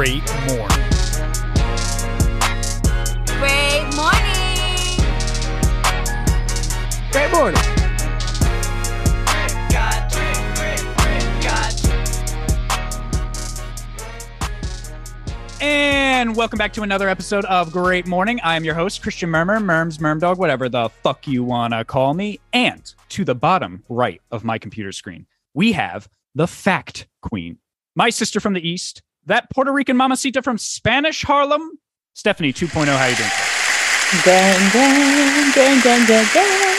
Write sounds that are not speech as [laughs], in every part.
great morning. Great morning. Great morning. And welcome back to another episode of Great Morning. I am your host, Christian Murmur, Merms, Mermdog, whatever the fuck you wanna call me. And to the bottom right of my computer screen, we have the Fact Queen, my sister from the East, that Puerto Rican mamacita from Spanish Harlem, Stephanie 2.0. How you doing? today? Gang, gang, gang, gang, gang, gang.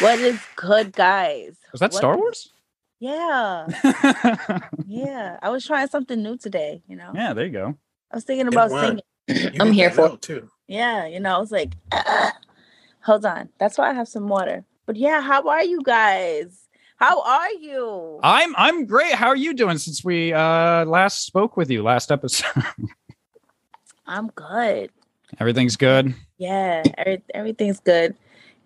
What is good, guys? Was that What Star is- Wars? Yeah, [laughs] yeah. I was trying something new today. You know, yeah, there you go. I was thinking about singing. I'm here for- note, too. Yeah, you know, I was like, hold on. That's why I have some water. But yeah, how are you guys? How are you? I'm I'm great. How are you doing since we uh last spoke with you last episode? [laughs] I'm good. Everything's good. Yeah, every, everything's good.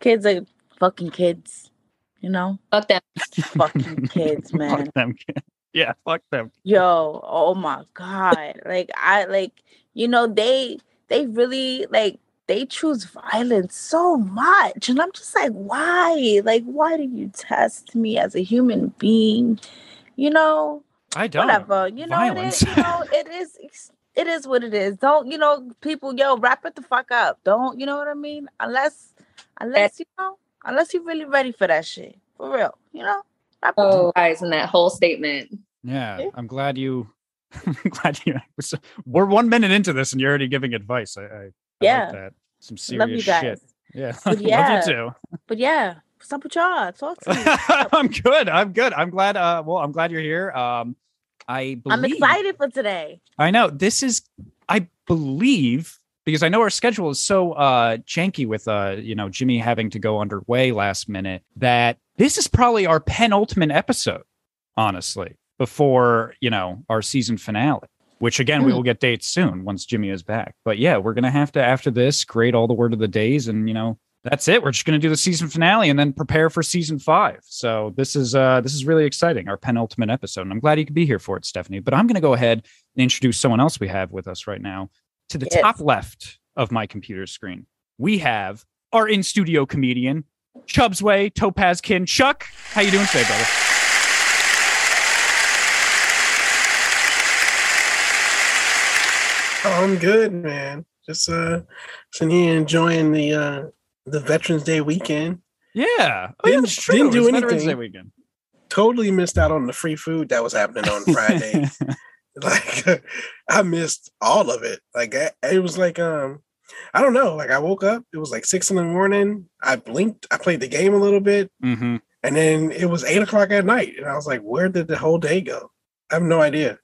Kids are fucking kids. You know, Fuck them. fucking kids, [laughs] man. Fuck them. kids. Yeah, fuck them. yo oh my god like i like you know they they really like they choose violence so much and i'm just like why like why do you test me as a human being you know I don't. whatever you know [laughs] it is, you know, it is. It is what it is don't you know people yo wrap it the fuck up don't you know what i mean unless unless you know unless you're really ready for that shit for real you know wrap it Oh, guys, in that whole statement. Yeah, Yeah. I'm glad you. [laughs] I'm glad you. [laughs] We're one minute into this, and you're already giving advice. I, I, I Yeah. like that. Some serious shit. Yeah, But yeah. [laughs] love you too. But yeah, what's up with y'all? Talk to me. [laughs] I'm good. I'm good. I'm glad. Uh, well, I'm glad you're here. Um, I believe. I'm excited for today. I know this is. I believe because I know our schedule is so uh janky with uh you know Jimmy having to go underway last minute that this is probably our penultimate episode, honestly, before you know our season finale. Which again, we Mm. will get dates soon once Jimmy is back. But yeah, we're gonna have to after this create all the word of the days, and you know that's it. We're just gonna do the season finale and then prepare for season five. So this is uh this is really exciting, our penultimate episode, and I'm glad you could be here for it, Stephanie. But I'm gonna go ahead and introduce someone else we have with us right now. To the Yes. top left of my computer screen, we have our in studio comedian, Chubbsway Topazkin. Chuck, how you doing today, brother? Oh, I'm good, man. Just uh sitting here enjoying the uh the Veterans Day weekend. Yeah, oh, Didn't- that's true. didn't do It's Veterans anything. Day weekend. Totally missed out on the free food that was happening on Friday. [laughs] like [laughs] I missed all of it. Like I, it was like um I don't know. Like I woke up, it was like six in the morning. I blinked, I played the game a little bit, hmm and then it was eight o'clock at night. And I was like, where did the whole day go? I have no idea.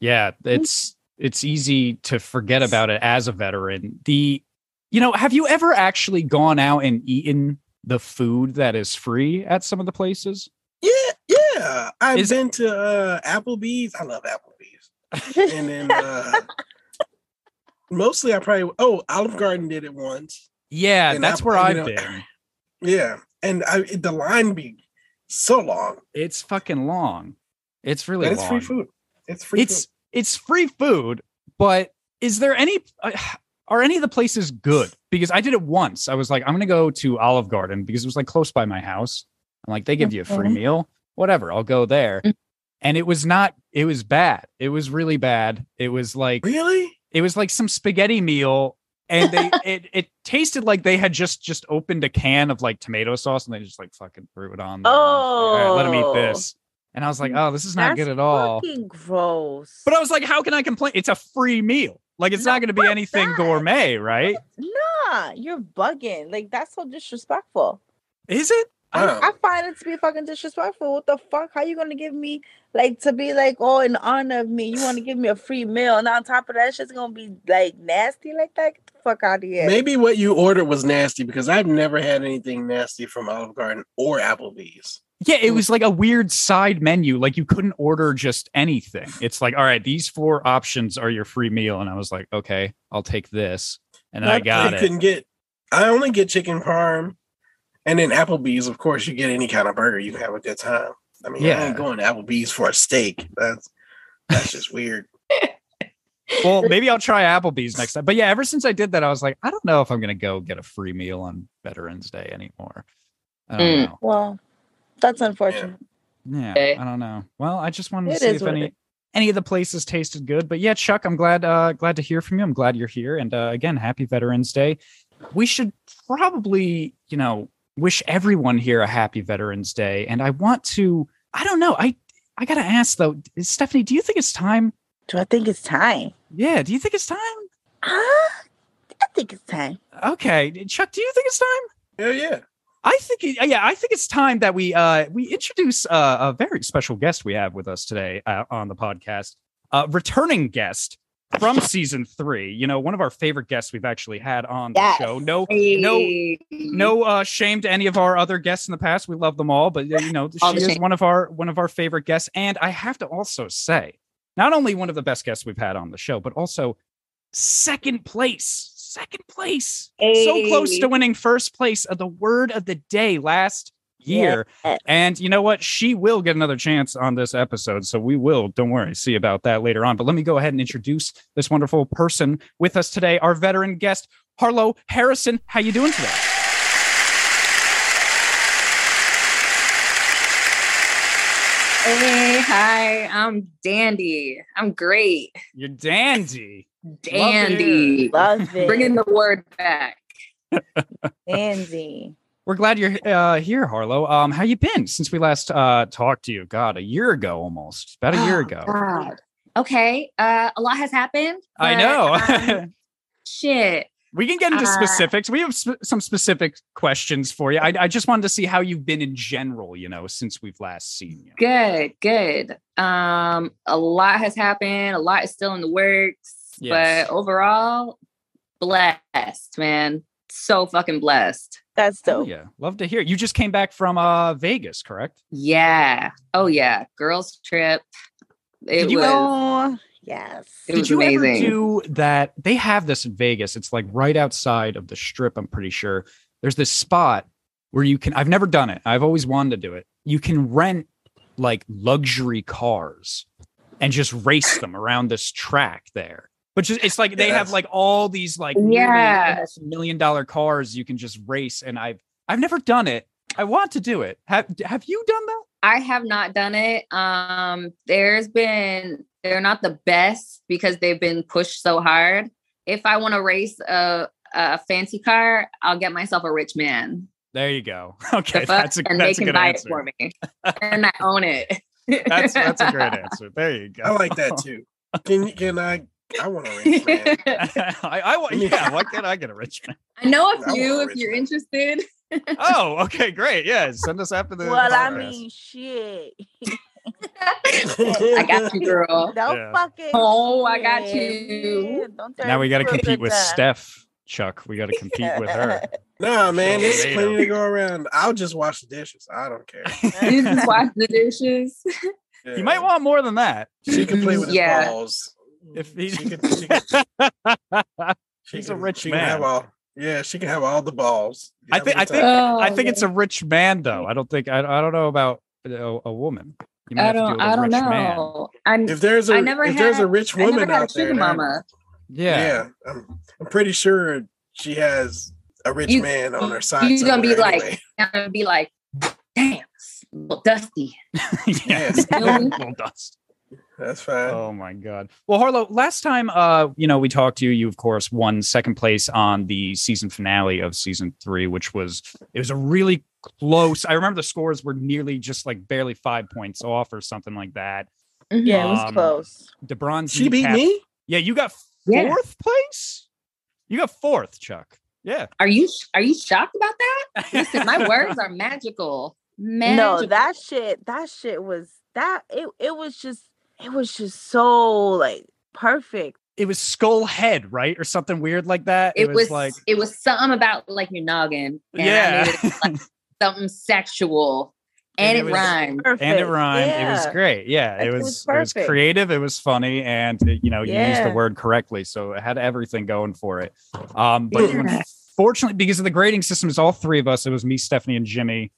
Yeah, it's it's easy to forget about it as a veteran. The you know, have you ever actually gone out and eaten the food that is free at some of the places? Yeah, yeah. I've Is- been to uh Applebee's. I love Applebee's. and then uh mostly I probably oh Olive Garden did it once. Yeah, And that's where I've know, been. [laughs] Yeah, and I it- the line be so long, It's fucking long. It's really but it's long. free food. It's free it's food. It's free food, but is there any uh, are any of the places good? Because I did it once. I was like, I'm gonna go to Olive Garden because it was like close by my house. I'm like, they give you a free meal, whatever. I'll go there. Mm. And it was not. It was bad. It was really bad. It was like Really? it was like some spaghetti meal, and they [laughs] it it tasted like they had just just opened a can of like tomato sauce and they just like fucking threw it on. There. And I was like, "All right, let them eat Oh. this. And I was like, mm. oh, this is not That's good at all. Fucking gross. But I was like, how can I complain? It's a free meal. Like it's No, not going to be anything that. gourmet, right? nah, you're bugging. Like that's so disrespectful. Is it? Wow. I, I find it to be fucking disrespectful. What the fuck? How you gonna give me like to be like, oh, in honor of me, you want to give me a free meal, and on top of that, shit's gonna be like nasty like that? Get the fuck out of here. Maybe what you ordered was nasty because I've never had anything nasty from Olive Garden or Applebee's. Yeah, it was like a weird side menu. Like you couldn't order just anything. It's like, all right, these four options are your free meal. And I was like, okay, I'll take this. And then I got you it. couldn't get. I only get chicken parm, and then Applebee's. Of course, you get any kind of burger. You can have a good time. I mean, I Yeah. ain't going to Applebee's for a steak. That's That's just weird. [laughs] well, maybe I'll try Applebee's next time. But yeah, ever since I did that, I was like, I don't know if I'm gonna go get a free meal on Veterans Day anymore. I don't Mm. know. Well, that's unfortunate. Yeah, Okay. I don't know. Well, I just wanted to It see if any any of the places tasted good. But yeah, Chuck, I'm glad uh glad to hear from you. I'm glad you're here. And uh, again, happy Veterans Day. We should probably, you know, wish everyone here a happy Veterans Day. And I want to, I don't know. I I gotta ask though, Stephanie, do you think it's time? Do I think it's time? Yeah, do you think it's time? Uh, I think it's time. Okay. Chuck, do you think it's time? Hell yeah. I think yeah, I think it's time that we uh we introduce uh, a very special guest we have with us today uh, on the podcast. Uh returning guest from season 3. You know, one of our favorite guests we've actually had on the Yes. show. No no no uh shame to any of our other guests in the past. We love them all, but uh, you know, [laughs] she is shame. one of our one of our favorite guests and I have to also say, not only one of the best guests we've had on the show, but also second place. Second place. So close to winning first place of the word of the day last year. Yes. And you know what? She will get another chance on this episode. So we will, don't worry, see about that later on. But let me go ahead and introduce this wonderful person with us today, our veteran guest, Harlow Harrison. How you doing today? Hey, hi. I'm Dandy. I'm great. You're dandy. Dandy. Love it. Bringing the word back. Dandy. We're glad you're uh, here, Harlow. Um, how you been since we last uh, talked to you? God, a year ago almost. About a year Oh, ago. God. Okay. Uh, a lot has happened. I know. um, [laughs] shit. We can get into Uh, specifics. We have sp- some specific questions for you. I, I just wanted to see how you've been in general, you know, since we've last seen you. Good, good. Um, a lot has happened. A lot is still in the works. Yes. But overall, blessed, man. So fucking blessed. That's Oh, dope. yeah. Love to hear. You just came back from uh Vegas, correct? Yeah. Oh yeah. Girls trip. It Did you was Oh, yes. It Did was you ever do that? They have this in Vegas. It's like right outside of the strip, I'm pretty sure. There's this spot where you can I've never done it. I've always wanted to do it. You can rent like luxury cars and just race them around this track there. But just it's like they have like all these like Yeah. million dollar cars you can just race and I've I've never done it. I want to do it. Have have you done that? I have not done it. Um, there's been they're not the best because they've been pushed so hard. If I want to race a, a fancy car, I'll get myself a rich man. There you go. [laughs] The Okay, fuck? that's a and they that's a can good buy answer. it for me, [laughs] and I own it. That's that's a great [laughs] answer. There you go. I like that too. Can can I? I want to rich man. [laughs] I, I want, yeah. Why [laughs] can't I get a rich man? I know I a want few if you're man. interested. Oh, [laughs] okay, great. Yeah, send us after the. Well, I mean, shit. I got you, girl. Don't Yeah. fucking. Oh, I got you. Don't now we got to compete with down. Steph, Chuck. We got to compete with her. Nah, man, there's Tornado. plenty to go around. I'll just wash the dishes. I don't care. You just wash the dishes. you might want more than that. She can play with his Yeah. balls. If mm, he, she can, she can, [laughs] she He's a rich she can have man. all. Yeah, she can have all the balls. I uh, think- a I good think- time. I think it's a oh. rich man, though. Mm. I don't think I, I don't know about a, a woman. You I have to deal don't. with a I don't rich man. know. I if there's a I never if there's a had- rich I woman never had out there, sugar that- mama. Yeah. yeah, I'm, I'm pretty sure she has a rich You- man on her side. you gonna be somewhere like- anyway. I'm gonna be like, damn, a little dusty. [laughs] yeah. Yes. [laughs] Little dust. That's fine. Oh my god. Well, Harlow, last time uh, you know, we talked to you, you of course won second place on the season finale of season 3, which was it was a really close. I remember the scores were nearly just like barely 5 points off or something like that. Yeah, it was Um, close. DeBron she beat me. Yeah, you got Yeah. fourth place? You got fourth, Chuck. Yeah. Are you are you shocked about that? Listen, my [laughs] words are magical. Magical. No, that shit, that shit was that it it was just it was just so like perfect. It was skull head, right? Or something weird like that. it, was, like it was something about like your noggin. And Yeah. It like [laughs] something sexual. And And, it it, rhymed. Perfect. and it rhymed. It was great. Yeah, Like, it it was, was it was creative. It was funny, and uh, you know you used the word correctly, so it had everything going for it. Um, but Yeah. unfortunately, because of the grading system, it's all three of us. It was me, Stephanie, and Jimmy,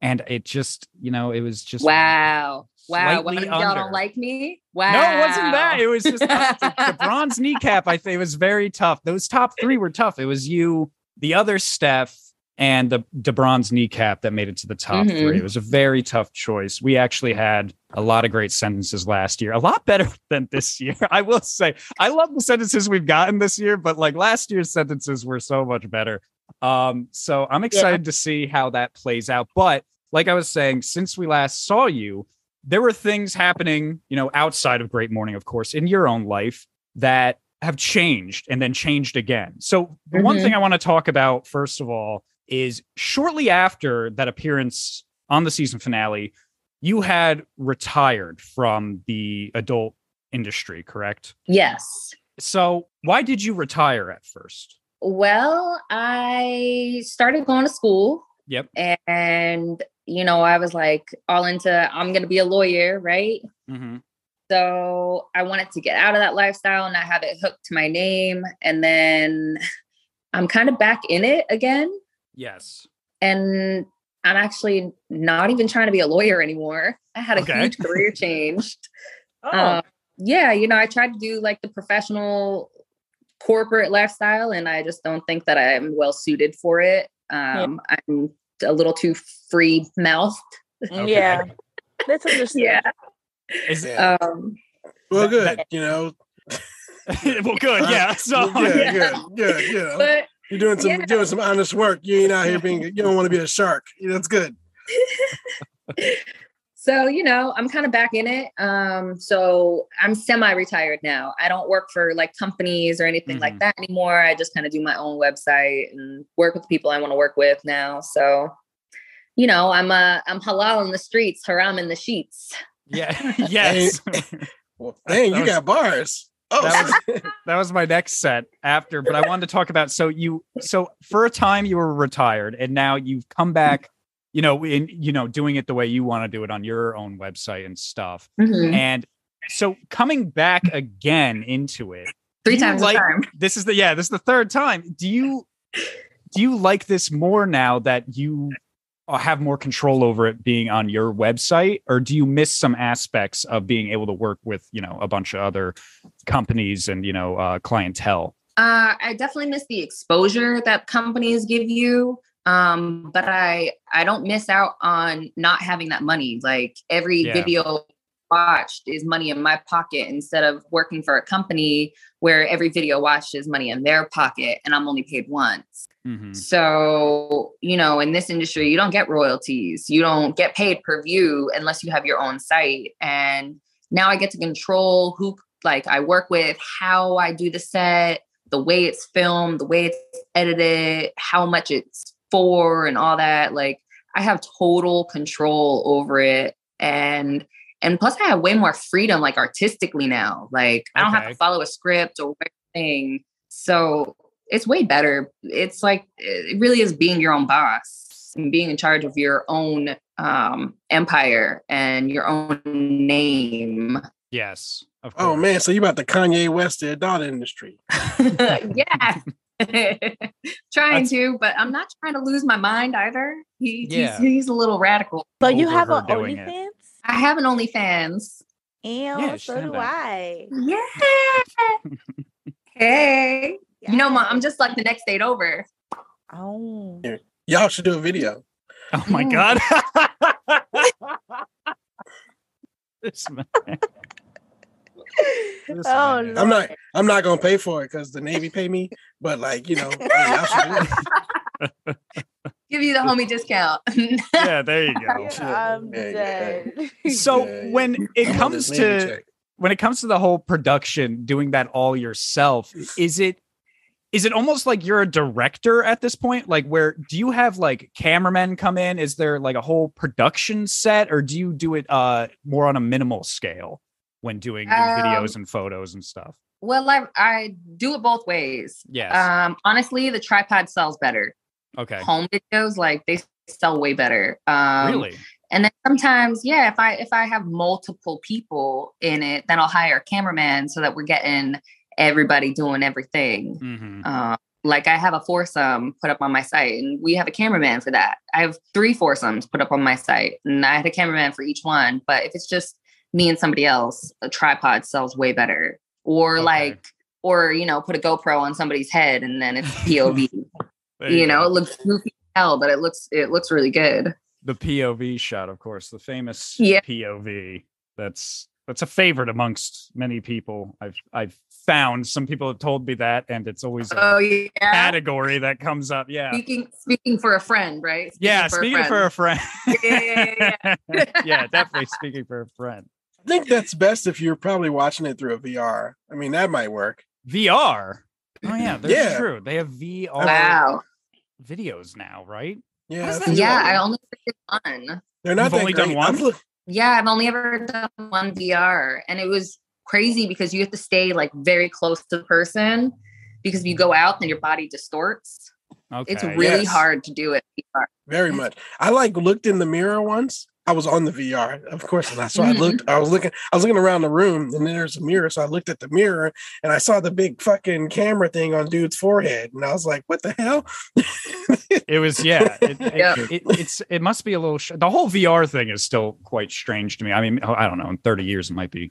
and it just you know it was just Wow. Wow, Slightly one of y'all don't like me. Wow. No, it wasn't that. It was just the, [laughs] bronze kneecap. I think it was very tough. Those top three were tough. It was you, the other Steph, and the the bronze kneecap that made it to the top Mhm. three. It was a very tough choice. We actually had a lot of great sentences last year, a lot better [laughs] than this year. I will say, I love the sentences we've gotten this year, but like last year's sentences were so much better. Um, so I'm excited to see how that plays out. But like I was saying, since we last saw you, there were things happening, you know, outside of Great Morning, of course, in your own life that have changed and then changed again. So, the one Mhm. thing I want to talk about, first of all, is shortly after that appearance on the season finale, you had retired from the adult industry, correct? Yes. So, why did you retire at first? Well, I started going to school Yep. and you know, I was like all into I'm to be a lawyer, right? Mm-hmm. So I wanted to get out of that lifestyle and not have it hooked to my name. And then [laughs] I'm kind of back in it again. Yes. And I'm actually not even trying to be a lawyer anymore. I had a Okay. huge [laughs] career change. Oh, Um, yeah, you know, I tried to do like the professional corporate lifestyle, and I just don't think that I'm well suited for it. Um, I'm a little too free mouthed. Okay. Yeah. That's [laughs] understood. Yeah. is Yeah. Um, well, that- good. You know, [laughs] well, good. Yeah. So, yeah, yeah. good, good. You know, [laughs] but you're doing some Yeah. doing some honest work. You ain't out here being. You don't want to be a shark. That's good. So you know, I'm kind of back in it. Um, so I'm semi-retired now. I don't work for like companies or anything like Mhm. that anymore. I just kind of do my own website and work with people I want to work with now. So, you know, I'm uh I'm halal in the streets, haram in the sheets. Yeah. [laughs] [laughs] Yes. Well, dang, you was- got bars. Oh, that [laughs] that was my next set after, but I wanted to talk about so you so for a time you were retired and now you've come back, you know, in you know, doing it the way you want to do it on your own website and stuff. Mhm. And so coming back again into it, Three times like- a time. this is the yeah, this is the third time. Do you do you like this more now that you uh, have more control over it being on your website or do you miss some aspects of being able to work with you know a bunch of other companies and you know uh, clientele Uh, I definitely miss the exposure that companies give you. Um, but I I don't miss out on not having that money. Like every Yeah. video watched is money in my pocket instead of working for a company where every video watched is money in their pocket and I'm only paid once. Mhm. So, you know, in this industry, you don't get royalties. You don't get paid per view unless you have your own site. And now I get to control who like I work with, how I do the set, the way it's filmed, the way it's edited, how much it's for and all that. Like I have total control over it. And and plus I have way more freedom like artistically now. Like I don't have to follow a script or anything. So it's way better. It's like it really is being your own boss and being in charge of your own um, empire and your own name. yes of course oh man, so you're about the Kanye West of the adult industry? [laughs] yeah. [laughs] trying That's- to, but I'm not trying to lose my mind either. He, Yeah. he's, he's a little radical. So you have an doing it. OnlyFans? I have an OnlyFans. And Yeah, so do. I. Yeah. [laughs] hey. You know, mom, I'm just like the next date over. Oh. Y'all should do a video. oh my Mm. god [laughs] this man This Oh, man. I'm not. I'm not gonna pay for it because the Navy pay me. But like you know, hey, y'all should. [laughs] Give you the homie discount. [laughs] yeah there you go [laughs] I'm Yeah, yeah, dead. so Yeah, yeah. when it I'm comes to check. when it comes to the whole production doing that all yourself is it is it almost like you're a director at this point like where do you have like cameramen come in is there like a whole production set or do you do it uh more on a minimal scale when doing Um, videos and photos and stuff well, I, I do it both ways. yes Um, honestly, the tripod sells better. okay Home videos, like they sell way better. Um, really And then sometimes, yeah, if I if I have multiple people in it, then I'll hire a cameraman so that we're getting everybody doing everything. hmm Um, like I have a foursome put up on my site and we have a cameraman for that. I have three foursomes put up on my site and I had a cameraman for each one. But if it's just me and somebody else, a tripod sells way better. Or Okay. like, or you know, put a GoPro on somebody's head and then it's [laughs] POV. There you know, it looks goofy as hell, but it looks it looks really good. the POV shot, of course, the famous Yeah. POV. That's that's a favorite amongst many people. I've I've found some people have told me that, and it's always a Oh yeah. category that comes up. Yeah, Speaking speaking for a friend, right? yeah. a Speaking for a friend, Yeah, yeah, [laughs] yeah, definitely speaking for a friend. I think that's best if you're probably watching it through a VR. I mean, that might work. VR. Oh yeah, [clears throat] that's Yeah. true. They have VR Wow. videos now, right? Yeah, I Yeah. I only did one. they're not You've that only done one? I've Yeah, I've only ever done one VR, and it was crazy because you have to stay like very close to the person because if you go out, then your body distorts. Okay. It's really Yes. hard to do it. VR. very much. I like looked in the mirror once. I was on the VR, of course, and I so I Mhm. looked. I was looking. I was looking around the room, and then there's a mirror. So I looked at the mirror, and I saw the big fucking camera thing on dude's forehead, and I was like, "What the hell?" [laughs] It was yeah. It, it- Yeah. it- it's it must be a little. Sh- the whole VR thing is still quite strange to me. I mean, I don't know. In thirty years, it might be,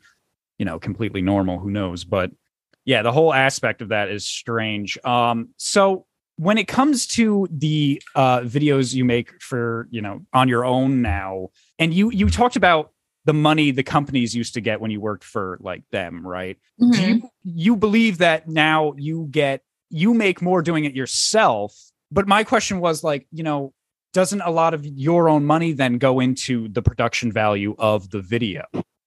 you know, completely normal. Who knows? But yeah, the whole aspect of that is strange. Um, so when it comes to the uh, videos you make for you know on your own now, and you you talked about the money the companies used to get when you worked for like them, right? do Mhm. you you believe that now you get you make more doing it yourself but my question was like you know doesn't a lot of your own money then go into the production value of the video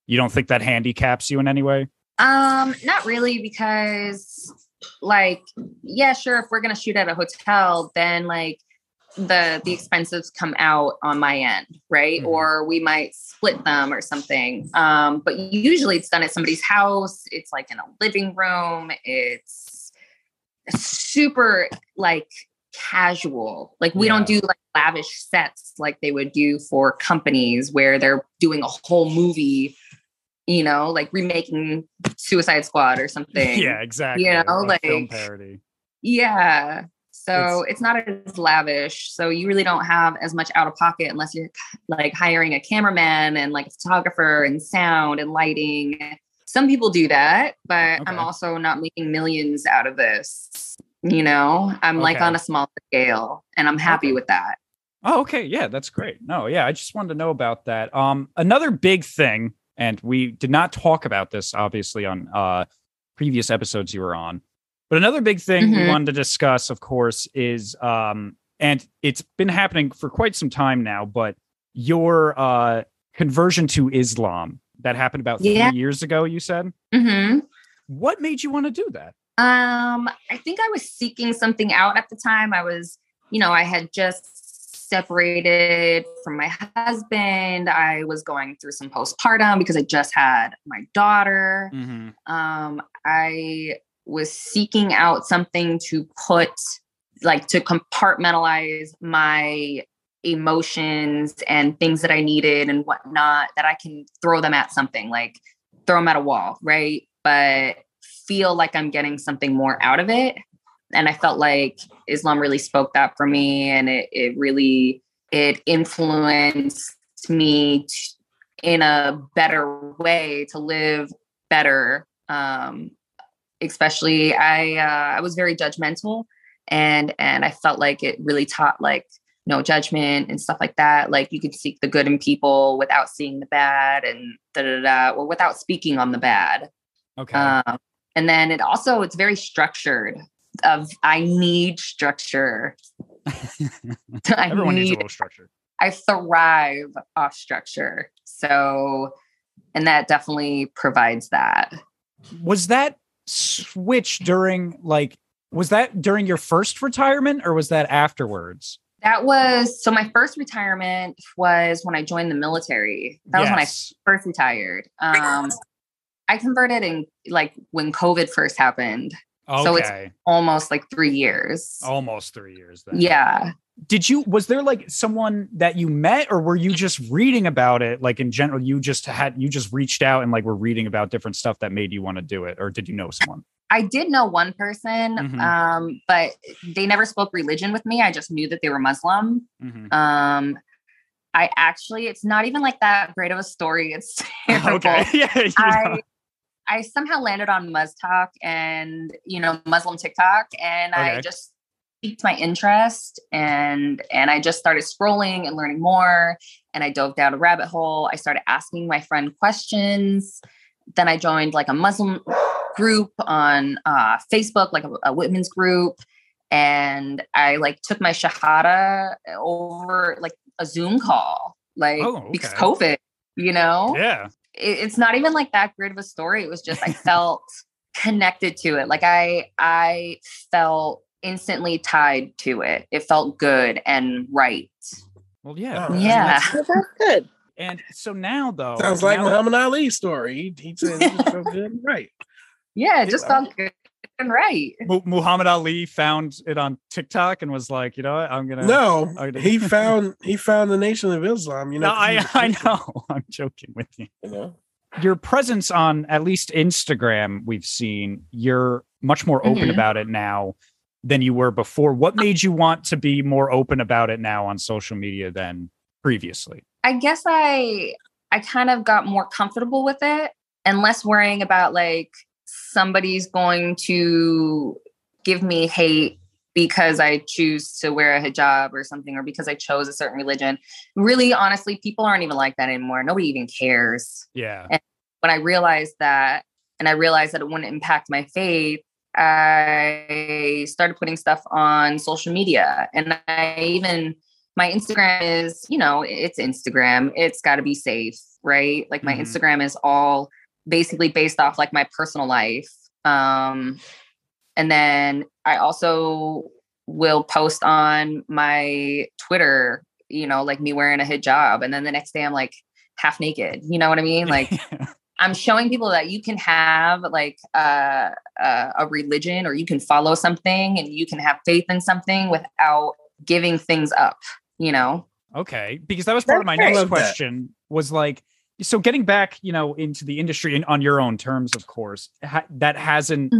you don't think that handicaps you in any way Um, not really because like, yeah, sure, if we're gonna shoot at a hotel, then like the the expenses come out on my end, right? Mhm. Or we might split them or something. Um, but usually it's done at somebody's house, it's like in a living room, it's super like casual. Like we don't do like lavish sets like they would do for companies where they're doing a whole movie, you know, like remaking Suicide Squad or something. [laughs] yeah exactly You know, film like- parody Yeah. So it's, not as lavish. So you really don't have as much out of pocket unless you're like hiring a cameraman and like a photographer and sound and lighting. Some people do that, but I'm also not making millions out of this. You know, I'm like on a small scale and I'm happy Okay. with that. Oh, okay. Yeah, that's great. No, yeah, I just wanted to know about that. Um, another big thing, and we did not talk about this obviously on uh previous episodes you were on, but another big thing we Mhm. wanted to discuss, of course, is um, and it's been happening for quite some time now, but your uh conversion to Islam that happened about three years ago, you said. hmm What made you want to do that? Um, I think I was seeking something out at the time. I was, you know, I had just separated from my husband. I was going through some postpartum because I just had my daughter. Mm-hmm. Um, I was seeking out something to put, like, to compartmentalize my emotions and things that I needed and whatnot that I can throw them at something, like throw them at a wall, right? But feel like I'm getting something more out of it. And I felt like Islam really spoke that for me and it, it really it influenced me in a better way to live better. Um, especially I uh, I was very judgmental and and I felt like it really taught like no judgment and stuff like that. Like you could seek the good in people without seeing the bad and da da da, or without speaking on the bad. Okay. Um, and then it also it's very structured. Of I need structure. [laughs] I Everyone needs a little structure. I thrive off structure. So, and that definitely provides that. was that switch during like was that during your first retirement or was that afterwards That was so. My first retirement was when I joined the military. That was when I first retired. Um, I converted in like when COVID first happened, okay so it's- almost like three years. almost three years then Yeah. Did you was there like someone that you met or were you just reading about it like in general you just had you just reached out and like were reading about different stuff that made you want to do it or did you know someone I did know one person, Mhm. um, but they never spoke religion with me. I just knew that they were Muslim. Mhm. Um, I actually, it's not even like that great of a story. It's [laughs] terrible. okay. [laughs] yeah. you know. I I somehow landed on Muzz Talk and you know Muslim TikTok, and Okay. I just piqued my interest, and and I just started scrolling and learning more, and I dove down a rabbit hole. I started asking my friend questions. Then I joined like a Muslim group on uh, Facebook, like a, a women's group, and I like took my shahada over like a Zoom call, like Oh, because. COVID, you know yeah. it- it's not even like that great of a story. It was just I felt [laughs] connected to it. Like I I felt instantly tied to it. It felt good and right. Well, yeah. Oh, Yeah. Well, that's good. And so now, though, Sounds like now- Muhammad Ali's story. He, he said it just felt good and right. Yeah, it just Yeah. felt good and right. Mu- Muhammad Ali found it on TikTok and was like, you know what, I'm gonna. No, I didn't- he [laughs] found he found the Nation of Islam. You know, no, 'cause I he's a I Christian, know. [laughs] I'm joking with you. You know, Your presence on at least Instagram, we've seen you're much more open Mhm. about it now than you were before. What made you want to be more open about it now on social media than previously? I guess I I kind of got more comfortable with it and less worrying about like somebody's going to give me hate because I choose to wear a hijab or something or because I chose a certain religion. Really honestly, people aren't even like that anymore. Nobody even cares. Yeah. When I realized that and I realized that it wouldn't impact my faith, I started putting stuff on social media and I even my Instagram is, you know, it's Instagram. It's got to be safe, right? Like my Mhm. Instagram is all basically based off like my personal life. Um and then I also will post on my Twitter, you know, like me wearing a hijab and then the next day I'm like half naked. You know what I mean? Like [laughs] I'm showing people that you can have like uh, uh, a religion or you can follow something and you can have faith in something without giving things up, you know? Okay, because that was part of my That's next great. Love that. question was like so getting back, you know, into the industry and on your own terms, of course, ha- that hasn't,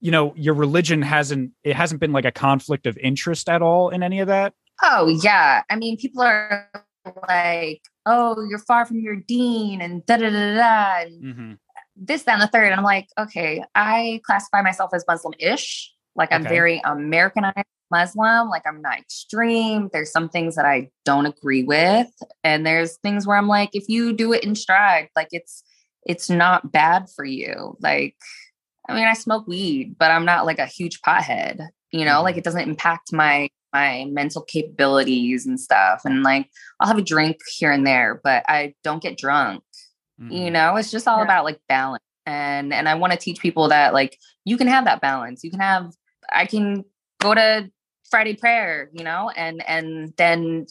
you know, your religion hasn't it hasn't been like a conflict of interest at all in any of that. Oh, yeah. I mean, people are like, oh, you're far from your deen and da da da da. And Mm-hmm. this, that, and the third. And I'm like, okay, I classify myself as Muslim ish. Like I'm Okay. very Americanized Muslim. Like I'm not extreme. There's some things that I don't agree with. And there's things where I'm like, if you do it in stride, like it's it's not bad for you. Like, I mean, I smoke weed, but I'm not like a huge pothead, you know, like it doesn't impact my my mental capabilities and stuff. And like I'll have a drink here and there, but I don't get drunk Mm-hmm. you know it's just all Yeah. about like balance and and i want to teach people that like you can have that balance you can have i can go to friday prayer you know and and then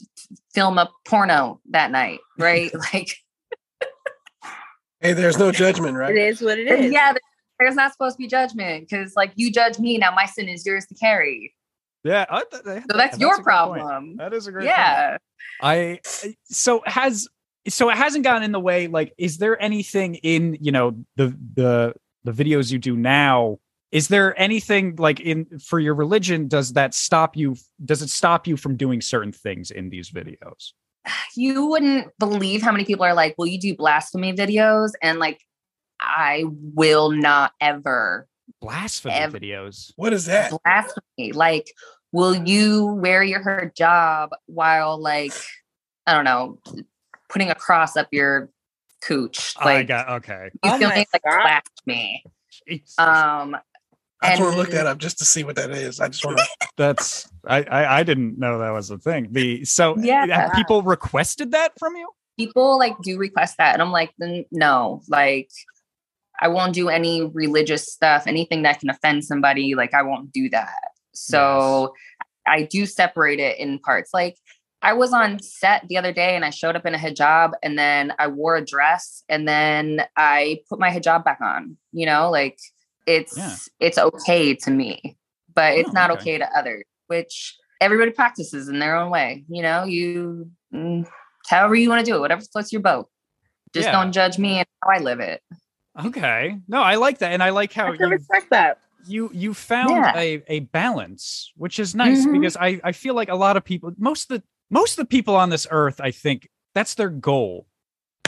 film a porno that night right [laughs] like hey, there's no judgment, right? It is what it is. yeah there's not supposed to be judgment because like you judge me now my sin is yours to carry Yeah, I th- so that's a your great point. problem That is a great point. yeah I so has so it hasn't gotten in the way. Like, is there anything in you know the the the videos you do now? Is there anything like in for your religion? Does that stop you? Does it stop you from doing certain things in these videos? you wouldn't believe how many people are like, "Will you do blasphemy videos?" And like, I will not ever Blasphemy Ev- videos. What is that? blasphemy. Like, will you wear your hijab while like, I don't know, putting a cross up your cooch? I Like, got okay. you Oh feel me? Like God. blasphemy. Jesus. Um, I just want to look and- that up just to see what that is. I just want to. [laughs] That's I, I I didn't know that was a thing. The so Yeah. have people requested that from you? people like do request that and i'm like no like i won't do any religious stuff anything that can offend somebody like i won't do that so i do separate it in parts like i was on set the other day and i showed up in a hijab and then i wore a dress and then i put my hijab back on you know like it's Yeah. it's okay to me but it's Oh, not okay. okay to others which everybody practices in their own way you know you mm, however you want to do it, whatever floats your boat. Just Yeah. don't judge me and how I live it. Okay. No, I like that. And I like how I you respect that. you you found Yeah. a, a balance, which is nice Mhm. because I, I feel like a lot of people most of the most of the people on this earth, I think that's their goal.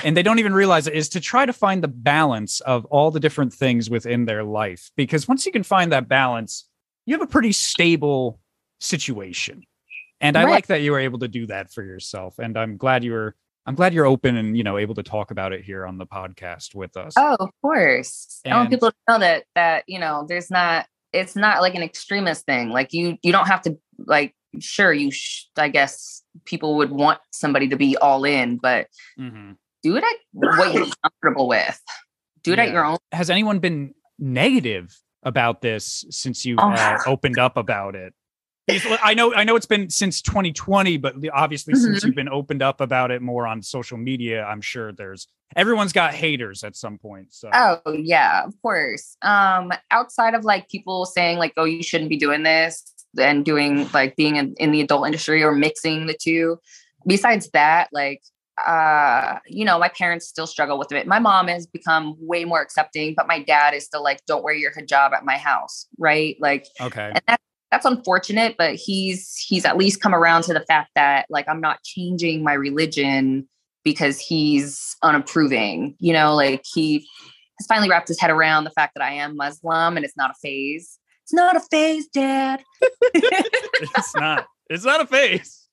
And they don't even realize it is to try to find the balance of all the different things within their life. Because once you can find that balance, you have a pretty stable situation. And I like that you were able to do that for yourself. And I'm glad you were I'm glad you're open and you know able to talk about it here on the podcast with us. Oh, of course. I want people to know that that you know there's not. It's not like an extremist thing. Like you, you don't have to like. Sure, you. Sh- I guess people would want somebody to be all in, but Mhm. do it at what you're comfortable with. Do it at your own. has anyone been negative about this since you Oh. uh, opened up about it? I know, I know it's been since 2020, but obviously since Mhm. you've been opened up about it more on social media, I'm sure there's everyone's got haters at some point. So, Oh yeah, of course. Um, outside of like people saying like, "Oh, you shouldn't be doing this," and doing like being in, in the adult industry or mixing the two. Besides that, like, uh, you know, my parents still struggle with it. My mom has become way more accepting, but my dad is still like, "Don't wear your hijab at my house," right? Like, okay, and that that's unfortunate but he's he's at least come around to the fact that like i'm not changing my religion because he's unapproving you know like he has finally wrapped his head around the fact that i am muslim and it's not a phase. It's not a phase dad. [laughs] It's not, it's not a phase.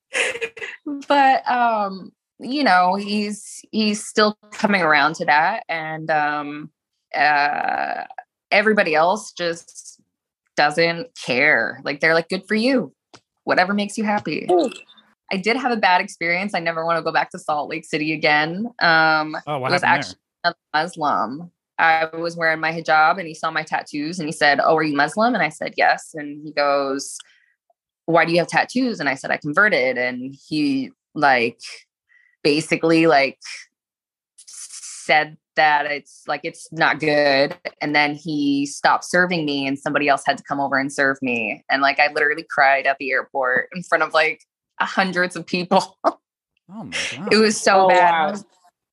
But um you know he's he's still coming around to that and um uh everybody else just doesn't care. Like they're like good for you. Whatever makes you happy. Ooh. i did have a bad experience. I never want to go back to salt lake city again. Um Oh, what it was actually a muslim. I was wearing my hijab and he saw my tattoos and he said oh are you muslim? And i said yes. And he goes why do you have tattoos? And i said i converted. And he like basically like said that it's like it's not good and then he stopped serving me and somebody else had to come over and serve me and like i literally cried at the airport in front of like hundreds of people? [laughs] Oh my god, it was so Oh, bad wow.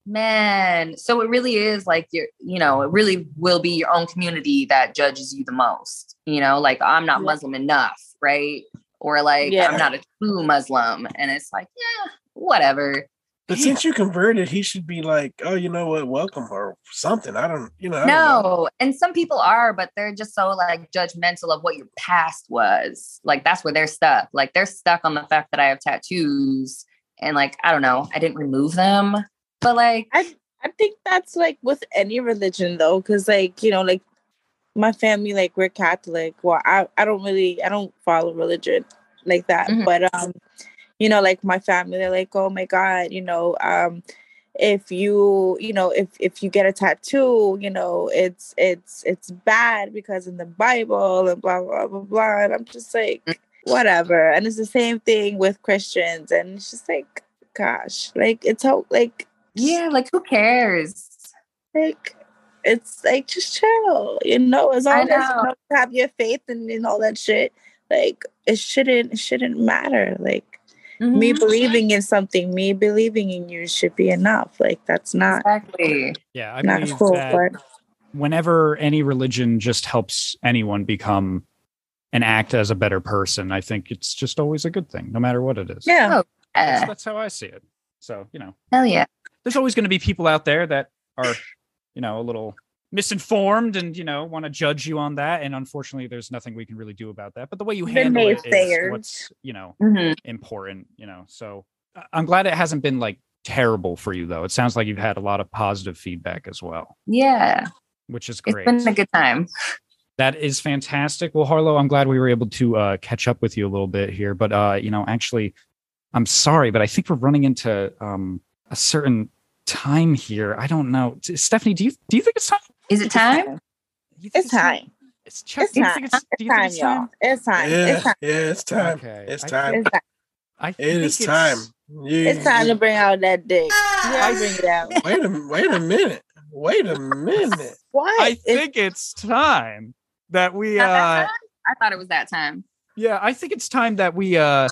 Man so it really is like you're you know it really will be your own community that judges you the most you know like i'm not Yeah. muslim enough right or like Yeah. i'm not a true muslim and it's like yeah whatever But since you converted, he should be like, oh, you know what, welcome or something. I don't, you know. I don't know. no and some people are but they're just so like judgmental of what your past was like that's where they're stuck like they're stuck on the fact that i have tattoos and like i don't know i didn't remove them but like I I think that's like with any religion though, because like you know, like my family, like we're Catholic. Well, I I don't really I don't follow religion like that, Mhm. but um, you know, like my family, they're like, oh my god, you know, um, if you you know if if you get a tattoo, you know, it's it's it's bad because in the Bible and blah blah blah blah. And I'm just like whatever, and it's the same thing with Christians, and it's just like gosh, like it's how like yeah like who cares like it's like just chill, you know. As long as know. you have your faith and, and all that shit, like it shouldn't it shouldn't matter. Like me Mhm. believing in something, me believing in you should be enough. Like that's not exactly yeah, I not believe cool. that But whenever any religion just helps anyone become and act as a better person, I think it's just always a good thing, no matter what it is. yeah, that's, yeah that's how I see it. So you know, hell yeah there's always going to be people out there that are, you know, a little misinformed and you know want to judge you on that. And unfortunately, there's nothing we can really do about that. But the way you handle it is what's you know Mhm. important. You know, so I'm glad it hasn't been like terrible for you though. It sounds like you've had a lot of positive feedback as well, yeah which is it's great. been a good time That is fantastic. Well, Harlow, I'm glad we were able to uh, catch up with you a little bit here. But uh, you know, actually, I'm sorry, but I think we're running into um, a certain time here. I don't know, Stephanie. Do you do you think it's time? Is it time it's time. It's, Chuck, It's time. think it's, do It's time, it's y'all. It's time. Yeah, It's time. yeah, it's time. Okay, It's time. It's time. I think is it's- time. You- It's time to bring out that dick. Yeah, bring it out. Wait a wait a minute. Wait a minute. What? I think it's time that we. Uh, i thought it was that time Yeah, I think it's time that we uh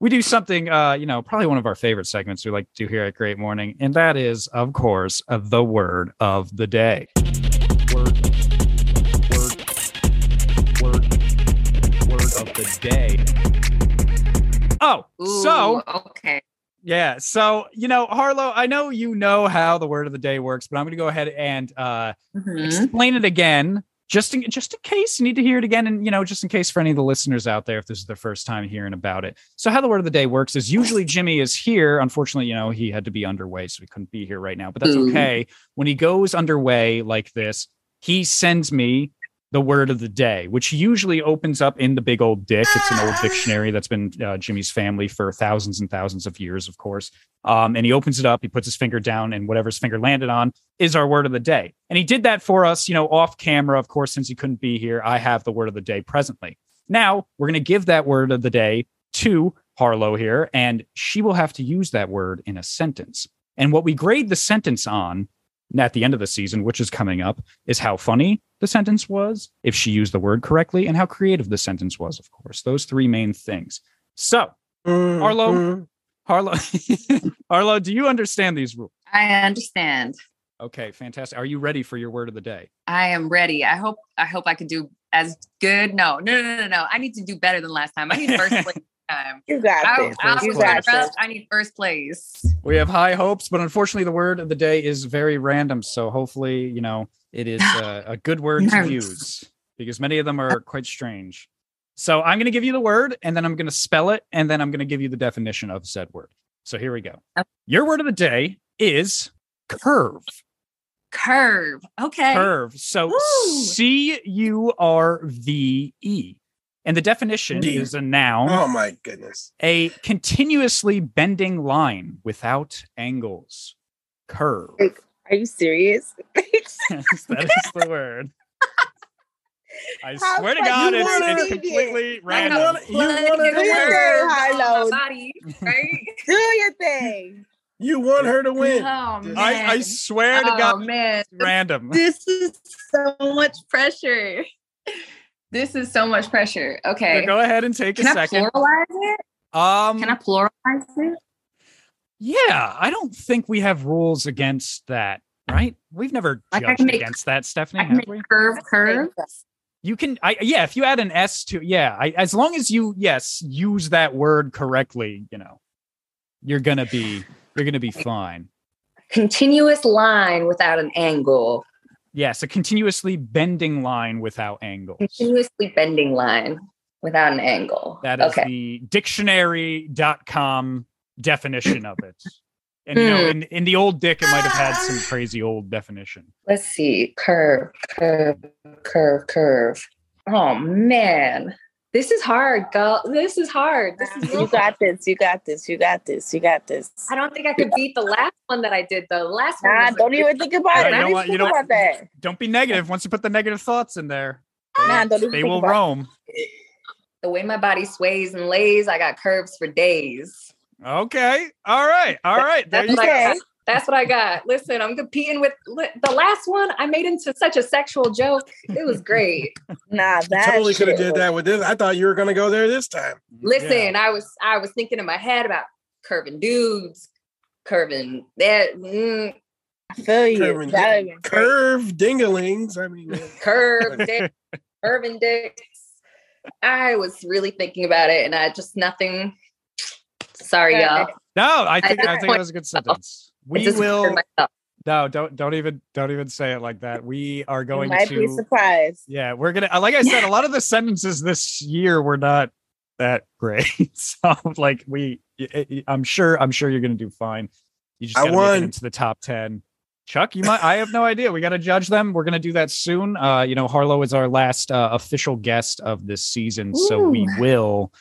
we do something uh you know probably one of our favorite segments we like to do here at Great Morning, and that is of course uh, the word of the day. Word, word, word, word of the day. Oh, so okay. yeah, so you know, Harlow, I know you know how the word of the day works, but I'm going to go ahead and uh, Mhm. explain it again, just in just in case you need to hear it again, and you know, just in case for any of the listeners out there, if this is their first time hearing about it. So, how the word of the day works is usually Jimmy is here. Unfortunately, you know, he had to be underway, so he couldn't be here right now. But that's Ooh. okay. When he goes underway like this, he sends me the word of the day, which usually opens up in the big old dick. It's an old dictionary that's been uh, Jimmy's family for thousands and thousands of years, of course. Um, and he opens it up, he puts his finger down, and whatever his finger landed on is our word of the day. And he did that for us, you know, off camera, of course, since he couldn't be here. I have the word of the day presently. Now we're going to give that word of the day to Harlow here, and she will have to use that word in a sentence. And what we grade the sentence on at the end of the season, which is coming up, is how funny the sentence was, if she used the word correctly, and how creative the sentence was, of course. Those three main things. So, Mm, Arlo? mm. Harlow, [laughs] Harlow, do you understand these rules? I understand. Okay, fantastic. Are you ready for your word of the day? I am ready. I hope I hope I could do as good. No, no, no, no, no. I need to do better than last time. I need first place this time. You got I, this. I, First you was got this. I need first place. We have high hopes, but unfortunately, the word of the day is very random. So hopefully, you know, it is a, a good word to use because many of them are quite strange. So I'm going to give you the word and then I'm going to spell it and then I'm going to give you the definition of said word. So here we go. Okay. Your word of the day is curve. Curve. Okay. Curve. So C U R V E. And the definition D. is a noun. Oh my goodness. a continuously bending line without angles. Curve. Like, Are you serious? [laughs] [laughs] that is the word. I How swear to. God, it's, it's completely I random. know. wanna- you wanna gets do it. curved on my Harlow. body, right? [laughs] Do your thing. You want her to win. Oh, man. I, I swear to oh, God, man. random. This is so much pressure. This is so much pressure. So Okay. go ahead and take Can a I second. pluralize it? Um, Can I pluralize it? yeah, I don't think we have rules against that, right? We've never Like, judged make- against that, Stephanie, have we? curve curve. You can, I yeah. If you add an S to, yeah, I, as long as you yes use that word correctly, you know, you're gonna be you're gonna be fine. Continuous line without an angle. Yes, a continuously bending line without angles. Continuously bending line without an angle. That is okay. the dictionary.com definition of it. And you know, Hmm. in, in the old dick, it might have had some crazy old definition. Let's see. Curve, curve, curve, curve. Oh man. This is hard, girl. This is hard. This is You got this. You got this. You got this. You got this. I don't think I could beat the last one that I did. The last one. Nah, was don't like- even think about Yeah, it. you know Don't what? You think know- about that. Don't be negative. Once you put the negative thoughts in there, Nah, don't they will about it. roam. the way my body sways and lays. I got curves for days. Okay. All right. All right. There That's you what go. I Okay. got. That's what I got. Listen, I'm competing with the last one. I made into such a sexual joke. It was great. Nah, You that totally could have did that with this. I thought you were gonna go there this time. Listen, Yeah. I was I was thinking in my head about curving dudes, curving that mm, I feel you. Curving That would've been great. Curve dinglings. I mean, curve [laughs] dick, curving dicks. I was really thinking about it, and I just nothing. Sorry, y'all. No, I think I just [laughs] think that was a good sentence. I We will. No, don't don't even don't even say it like that. We are You going might be surprised. Yeah, we're gonna. uh, Like I said, a lot of the sentences this year were not that [laughs] great. so like we, I'm sure I'm sure you're gonna do fine. You just I gotta make won. into the top ten. Chuck, you might. I have no idea. We got to judge them. We're gonna do that soon. Uh, you know, Harlow is our last uh, official guest of this season, so we will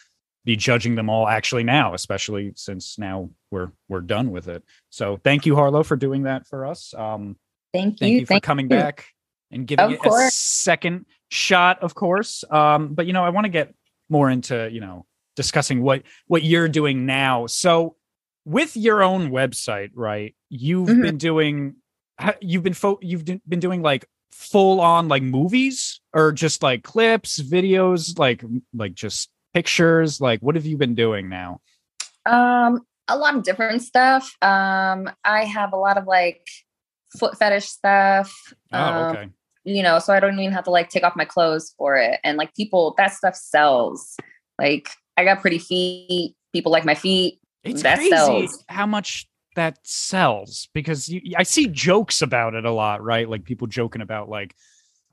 be judging them all actually now, especially since now we're we're done with it. So thank you, Harlow, for doing that for us. Um, Thank thank you. you for Thank coming you. back and giving Of it a second shot of course um but you know i want to get more into you know discussing what what you're doing now so with your own website right you've Mhm. been doing you've been fo- you've d- been doing like full on like movies or just like clips videos like like just pictures like what have you been doing now Um, a lot of different stuff. Um, I have a lot of like foot fetish stuff. oh um, okay you know, so I don't even have to like take off my clothes for it. And like people, that stuff sells. Like I got pretty feet. People like my feet. It's That crazy sells. how much that sells because you, I see jokes about it a lot, right? Like people joking about like,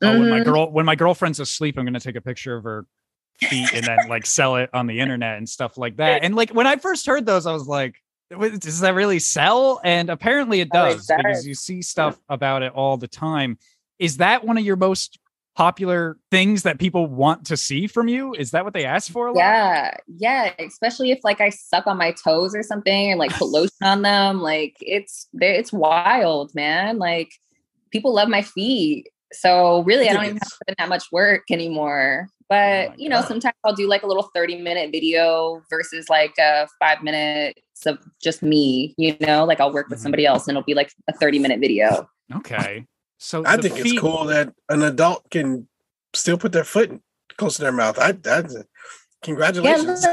oh, when my Mhm. girl when my girlfriend's asleep, I'm gonna take a picture of her feet and then like sell it on the internet and stuff like that. And like when I first heard those, I was like, does that really sell? And apparently it Oh, it does because you see stuff about it all the time. Is that one of your most popular things that people want to see from you? Is that what they ask for? a lot? Yeah, yeah. Especially if like I suck on my toes or something and like put lotion [laughs] on them. Like it's it's wild, man. Like people love my feet. So really, I don't even have to put in that much work anymore. Oh But my you know, God. sometimes I'll do like a little 30 minute video versus like uh five minutes of just me, you know, like I'll work with Mhm. somebody else and it'll be like a 30 minute video. Okay. So I the think it's cool that an adult can still put their foot close to their mouth. I that's Yeah, congratulations.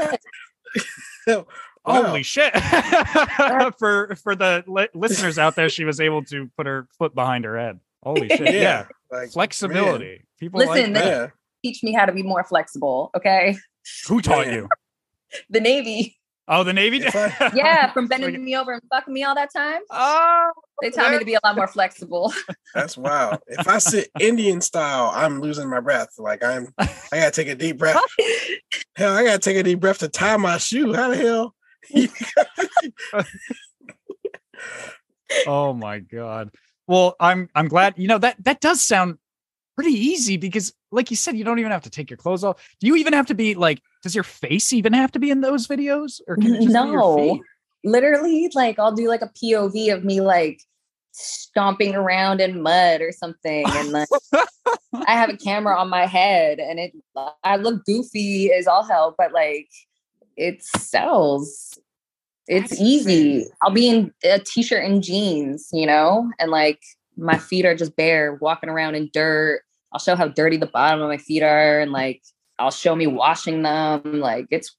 look, [laughs] Wow. Holy shit! [laughs] for for the li- listeners out there, she was able to put her foot behind her head. Holy [laughs] shit! Yeah, Yeah. Like flexibility. People Listen, like man, that. yeah. teach me how to be more flexible. Okay. Who taught Man. [laughs] you? The Navy. Oh, the Navy. I- [laughs] Yeah, from bending Like- me over and fucking me all that time. oh, They taught me to be a lot more flexible. [laughs] That's wild. If I sit Indian style, I'm losing my breath. Like I'm, I gotta take a deep breath. Hell, I gotta take a deep breath to tie my shoe. How the hell? oh my god. Well, I'm I'm glad. You know that that does sound pretty easy because, like you said, you don't even have to take your clothes off. Do you even have to be like? Does your face even have to be in those videos, or can it just be your No. feet? Literally, like I'll do like a POV of me like stomping around in mud or something. And like [laughs] I have a camera on my head and it I look goofy as all hell, but like it sells. It's That's easy. I'll be in a t-shirt and jeans, you know, and like my feet are just bare, walking around in dirt. I'll show how dirty the bottom of my feet are, and like I'll show me washing them. Like it's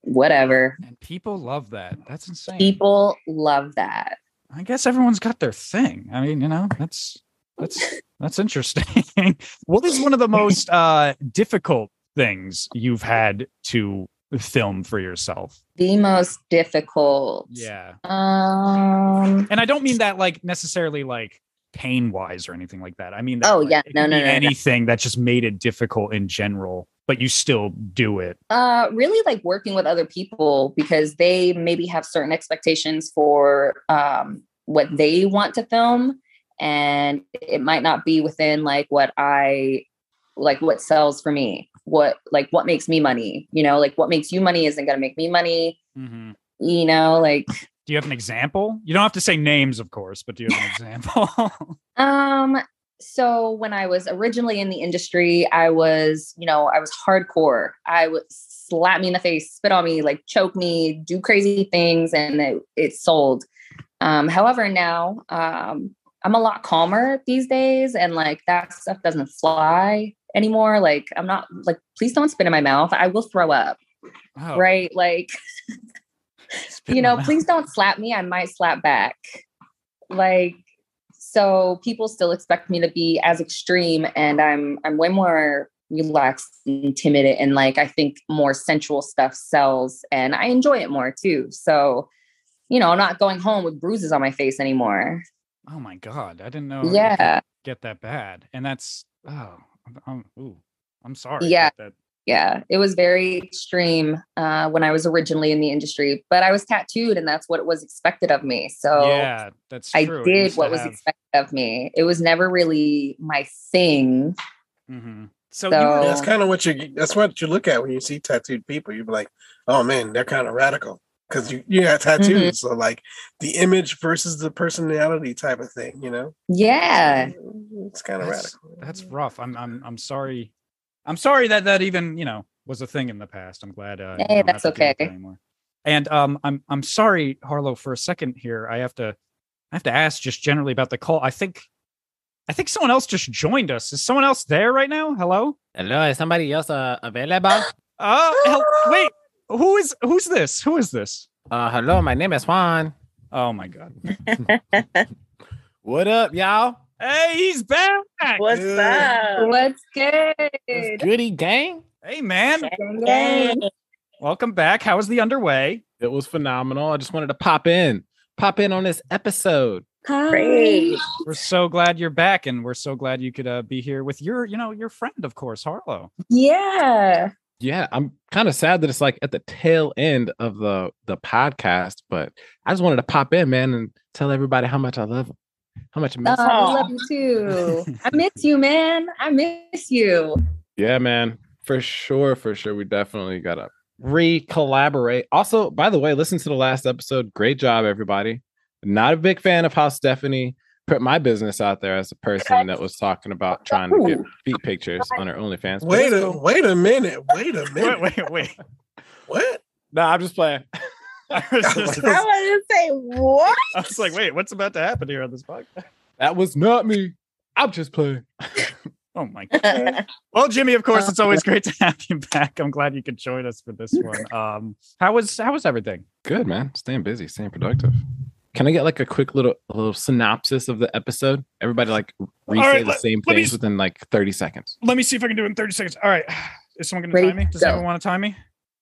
whatever. And people love that. That's insane. People love that. I guess everyone's got their thing. I mean, you know, that's that's [laughs] that's interesting. [laughs] what is one of the most uh difficult things you've had to film for yourself? The most difficult. Yeah. Um. And I don't mean that like necessarily like pain wise or anything like that. I mean that, Oh, like, yeah. No, no, no, no. anything that just made it difficult in general, but you still do it. Uh, really like working with other people because they maybe have certain expectations for um, what they want to film, and it might not be within like what I like what sells for me. What like what makes me money? You know, like what makes you money isn't going to make me money. Mhm. You know, like Do you have an example? You don't have to say names, of course, but do you have an example? [laughs] Um, so when I was originally in the industry, I was, you know, I was hardcore. I would slap me in the face, spit on me, like choke me, do crazy things, and it, it sold. Um, however, now um, I'm a lot calmer these days, and like that stuff doesn't fly anymore. Like I'm not like, please don't spit in my mouth. I will throw up. Oh, Right? Like you know, please don't slap me. I might slap back. Like, so people still expect me to be as extreme, and I'm I'm way more relaxed and timid, and like I think more sensual stuff sells, and I enjoy it more too. So, you know, I'm not going home with bruises on my face anymore. Oh my god, I didn't know. Yeah, get that bad, and that's oh, I'm, I'm ooh, I'm sorry. Yeah. about that yeah, it was very extreme uh, when I was originally in the industry, but I was tattooed, and that's what was expected of me. So yeah, that's I true. It did used to what was have- expected of me. It was never really my thing. Mm-hmm. So, So- you That's kind of what you. That's what you look at when you see tattooed people. You're like, oh man, they're kind of radical because you you got tattoos. Mm-hmm. So like the image versus the personality type of thing. You know, Yeah. it's kind of radical. that's rough. I'm I'm I'm sorry. I'm sorry that that even you know was a thing in the past. I'm glad. Uh, Hey, that's to deal with okay. that anymore. And um, I'm I'm sorry, Harlow, for a second here. I have to I have to ask just generally about the call. I think I think someone else just joined us. Is someone else there right now? Hello. Hello, is somebody else uh, available? Oh, hell, wait. Who is who's this? Who is this? Uh, hello, my name is Juan. Oh my god. [laughs] What up, y'all? Hey, he's back. What's Yeah. up? What's good? Goody gang. Hey, man. Gang. Welcome back. How was the underway? It was phenomenal. I just wanted to pop in, pop in on this episode. Great. We're so glad you're back, and we're so glad you could uh, be here with your, you know, your friend, of course, Harlow. Yeah. Yeah, I'm kind of sad that it's like at the tail end of the the podcast, but I just wanted to pop in, man, and tell everybody how much I love them, how much I miss. Oh, them. I love you too. [laughs] I miss you, man. I miss you. Yeah, man, for sure, for sure. We definitely gotta re-collaborate. Also, by the way, listen to the last episode. Great job, everybody. Not a big fan of how Stephanie put my business out there as a person that was talking about trying to get feet pictures on her OnlyFans. Wait a wait a minute. Wait a minute. Wait, wait, wait. What? No, I'm just playing. [laughs] I was, [laughs] just- I want to say what? I was like, wait, what's about to happen here on this podcast? That was not me. I'm just playing. [laughs] Oh my god. Well, Jimmy, of course, it's always great to have you back. I'm glad you could join us for this one. Um, how was how was everything? Good, man. Staying busy, staying productive. Can I get like a quick little a little synopsis of the episode? Everybody like re right, the let- same let things s- within like 30 seconds. Let me see if I can do it in 30 seconds. All right. [sighs] Is someone gonna Ready, time me? Does go. anyone want to time me?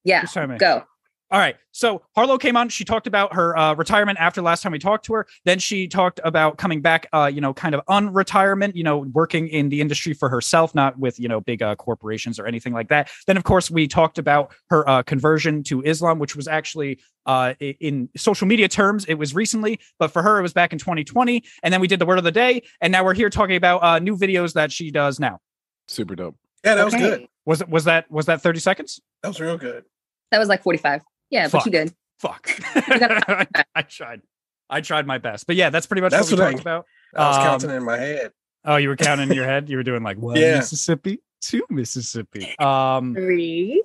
Yeah. Who's time me? Go. All right. So Harlow came on. She talked about her uh, retirement after last time we talked to her. Then she talked about coming back, uh, you know, kind of unretirement, you know, working in the industry for herself, not with, you know, big uh, corporations or anything like that. Then, of course, we talked about her uh, conversion to Islam, which was actually uh, in social media terms, it was recently, but for her, it was back in 2020. And then we did the word of the day. And now we're here talking about uh, new videos that she does now. Super dope. Yeah, that was good. Was it, was that, was that 30 seconds? That was real good. That was like 45. Yeah, Fuck. but you did. Fuck. gotta- [laughs] I tried. I tried my best. But yeah, that's pretty much That's what we what I- talked about. I was Um, counting in my head. Oh, you were counting in your [laughs] head? You were doing like one Yeah. Mississippi, two Mississippi. Um Three.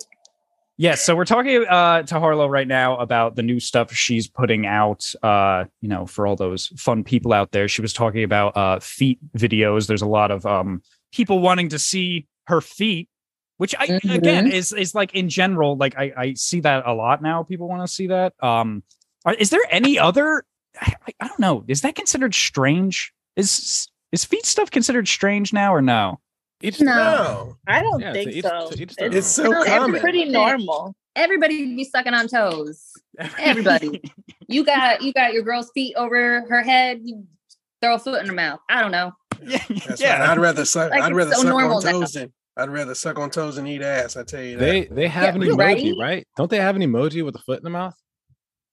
yes, so we're talking uh to Harlow right now about the new stuff she's putting out uh, you know, for all those fun people out there. She was talking about uh feet videos. There's a lot of um people wanting to see her feet, which I again is is like in general, like I, I see that a lot now. People want to see that. Um are, is there any other I, I- I don't know. Is that considered strange? Is is feet stuff considered strange now or no? Each No. No, I don't Yeah, think each- so. to each It's. It's so it's common. pretty normal. Everybody be sucking on toes. Everybody. [laughs] You got you got your girl's feet over her head. You throw a foot in her mouth. I don't know. yeah, yeah. right. I'd rather suck. Like, I'd rather so suck on normal now. toes than I'd rather suck on toes and eat ass. I tell you that. They they have Yeah, an emoji, right? right? Don't they have an emoji with a foot in the mouth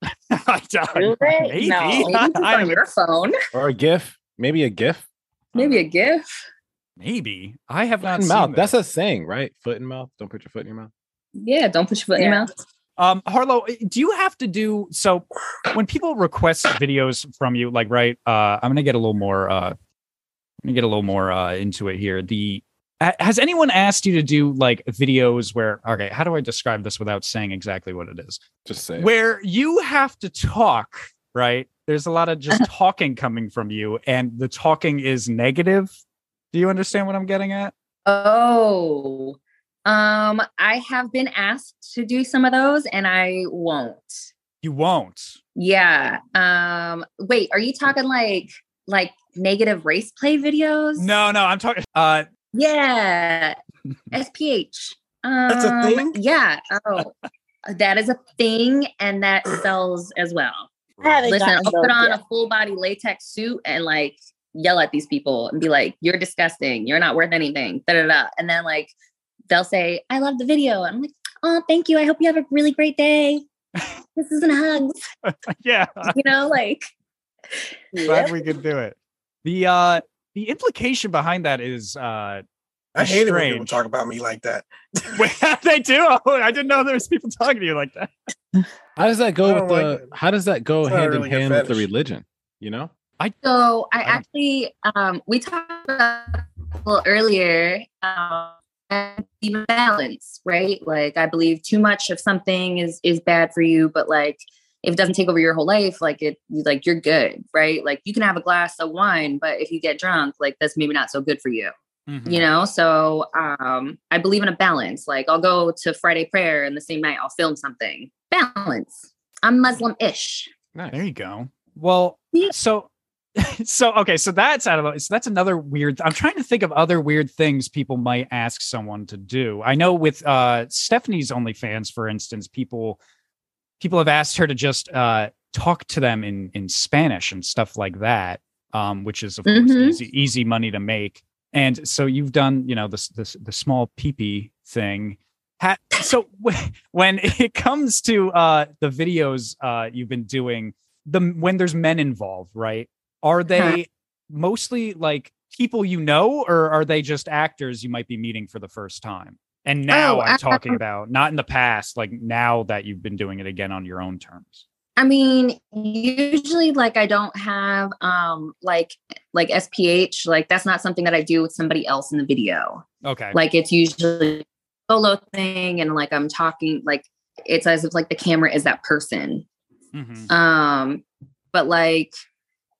[laughs] I don't- Maybe. No. Maybe [laughs] I on your phone. or a GIF? Maybe a GIF. Maybe a GIF. maybe. I have Foot not in seen mouth. that. That's a saying, right? Foot in mouth. Don't put your foot in your mouth. Yeah, don't put your foot in your mouth. Um, Harlow, do you have to do so when people request videos from you? Like, right? Uh, I'm gonna get a little more. Uh, I'm gonna get a little more uh, into it here. The ha- has anyone asked you to do like videos where? Okay, how do I describe this without saying exactly what it is? Just say. it. Where you have to talk, right? There's a lot of just [laughs] talking coming from you, and the talking is negative. Do you understand what I'm getting at? Oh. Um, I have been asked to do some of those and I won't. You won't. Yeah. Um, wait, are you talking like like negative race play videos? No, no, I'm talking. Uh, Yeah. SPH. Um, That's a thing? Yeah. Oh, that is a thing and that sells as well. I haven't Listen, I'll put on yet. a full body latex suit and like yell at these people and be like, "You're disgusting. You're not worth anything." Da da da. And then like they'll say, "I love the video." I'm like, "Oh, thank you. I hope you have a really great day." This isn't hugs, [laughs] yeah. you know, like glad we could do it. The uh the implication behind that is uh I hate it when people talk about me like that. wait, [laughs] they do. Oh, [laughs] I didn't know there was people talking to you like that. How does that go with the? like how does that go It's hand really in hand with the religion? You know. I so I don't- actually, um, we talked about a little earlier, um, and balance, right? Like I believe too much of something is is bad for you, but like if it doesn't take over your whole life, like it, you- like you're good, right? Like you can have a glass of wine, but if you get drunk, like that's maybe not so good for you, Mm-hmm. you know. So um, I believe in a balance. Like I'll go to Friday prayer, and the same night I'll film something. Balance. I'm Muslim-ish. There you go. Well, Yeah. so [laughs] so okay, so that's out of the so that's another weird. I'm trying to think of other weird things people might ask someone to do. I know with uh Stephanie's OnlyFans, for instance, people people have asked her to just uh talk to them in in Spanish and stuff like that, um, which is of course Mhm. easy easy money to make. And so you've done, you know, this this the small peepee thing. Ha- so [laughs] wh- when it comes to uh the videos uh you've been doing, the when there's men involved, right? Are they mostly like people you know, or are they just actors you might be meeting for the first time? And now Oh, I'm talking about not in the past, like now that you've been doing it again on your own terms. I mean, usually like I don't have um like like SPH, like that's not something that I do with somebody else in the video. Okay. Like it's usually a solo thing and like I'm talking like it's as if like the camera is that person. Mhm. Um but like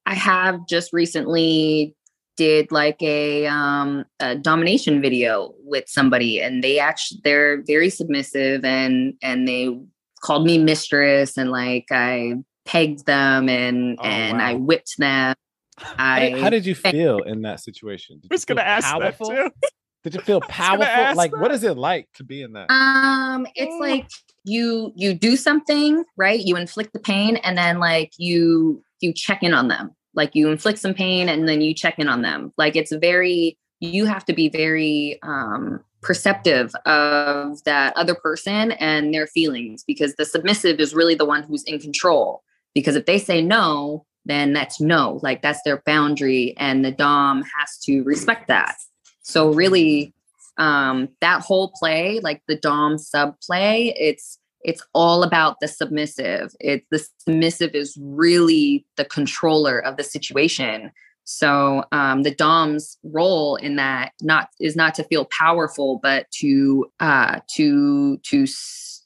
I have just recently did like a um a domination video with somebody and they actually they're very submissive and and they called me mistress and like I pegged them and Oh, and wow. I whipped them. How [laughs] I did, how did you feel in that situation? Did I was gonna ask powerful? that too. Did you feel [laughs] powerful? Like, that. what is it like to be in that? Um, it's like you you do something, right? You inflict the pain and then like you you check in on them. Like you inflict some pain and then you check in on them. Like it's very you have to be very um perceptive of that other person and their feelings because the submissive is really the one who's in control. Because if they say no, then that's no. Like that's their boundary and the dom has to respect that. So really um that whole play like the dom sub play it's it's all about the submissive. It's the submissive is really the controller of the situation. So um the dom's role in that not is not to feel powerful but to uh to to s-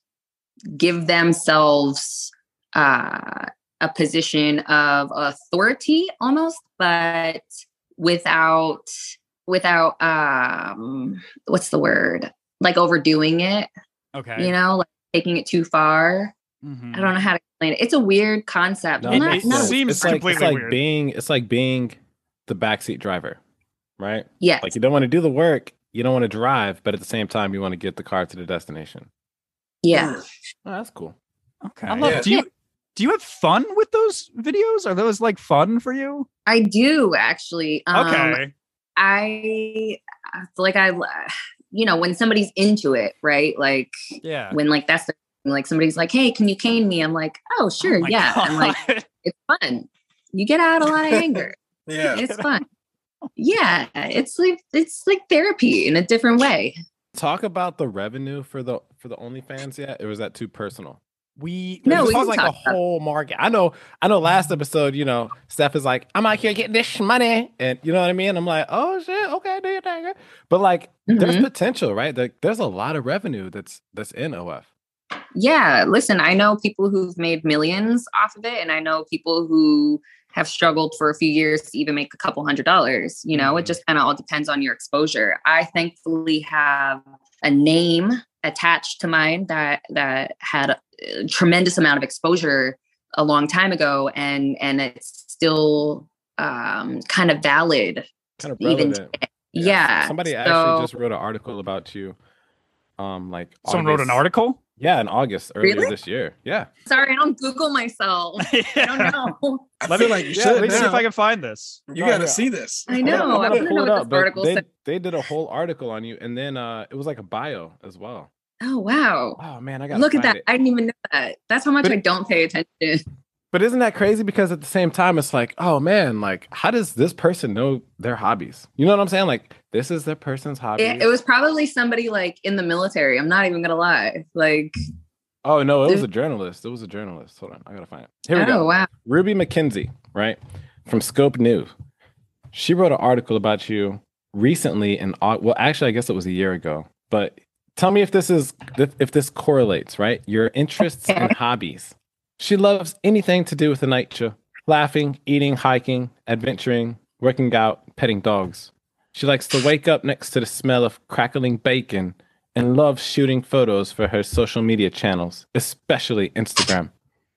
give themselves uh a position of authority almost but without without um what's the word? Like overdoing it Okay. you know like taking it too far Mhm. i don't know how to explain it it's a weird concept No, Well, it not- makes not a- seems it's like, it's like weird. being it's like being the backseat driver, right? yes Like you don't want to do the work, you don't want to drive, but at the same time you want to get the car to the destination. yeah Oh, that's cool. Okay. I love it. Do you do you have fun with those videos? Are those like fun for you? i do actually um Okay. i I feel like i you know when somebody's into it right like yeah. when like that's the, like somebody's like hey can you cane me i'm like oh, oh sure Oh my yeah i'm like [laughs] it's fun you get out a lot of anger [laughs] Yeah. it's fun yeah it's like it's like therapy in a different way Talk about the revenue for the for the OnlyFans yet? Or was that too personal? We No, we was like a whole market. I know, I know. Last episode, you know, Steph is like, "I'm out here getting this money," and you know what I mean. I'm like, "Oh shit, okay, do your thing." girl." But like, there's Mhm. potential, right? Like, there's a lot of revenue that's that's in OF. Yeah, listen, I know people who've made millions off of it, and I know people who have struggled for a few years to even make a couple hundred dollars. You know, Mhm. it just kind of all depends on your exposure. I thankfully have a name attached to mine that that had tremendous amount of exposure a long time ago, and and it's still um, kind of valid. Kind of Even relevant. Yeah, Somebody so- actually just wrote an article about you. Um, like someone wrote an article. Yeah, in August earlier Really? this year. Yeah. Sorry, I don't Google myself. [laughs] I don't know. I Let me, like you yeah, should. let me see if. I can find this. You Oh, got to yeah. see this. I know. I'm I gonna know pull it what up, this article they, said. they did a whole article on you, and then uh, it was like a bio as well. Oh wow. Oh man, I got Look at that. It. I didn't even know that. That's how much But- I don't pay attention. But isn't that crazy? Because at the same time, it's like, oh man, like how does this person know their hobbies? You know what I'm saying? Like this is their person's hobby. It, it was probably somebody like in the military. I'm not even gonna lie. Like, oh no, it was a journalist. It was a journalist. Hold on, I gotta find it. Here we go. oh go. wow. Ruby McKenzie, right from Scope News. She wrote an article about you recently, and well, actually, I guess it was a year ago. But tell me if this is if if this correlates, right? Your interests and hobbies. She loves anything to do with the nature, laughing, eating, hiking, adventuring, working out, petting dogs. She likes to wake up next to the smell of crackling bacon and loves shooting photos for her social media channels, especially Instagram.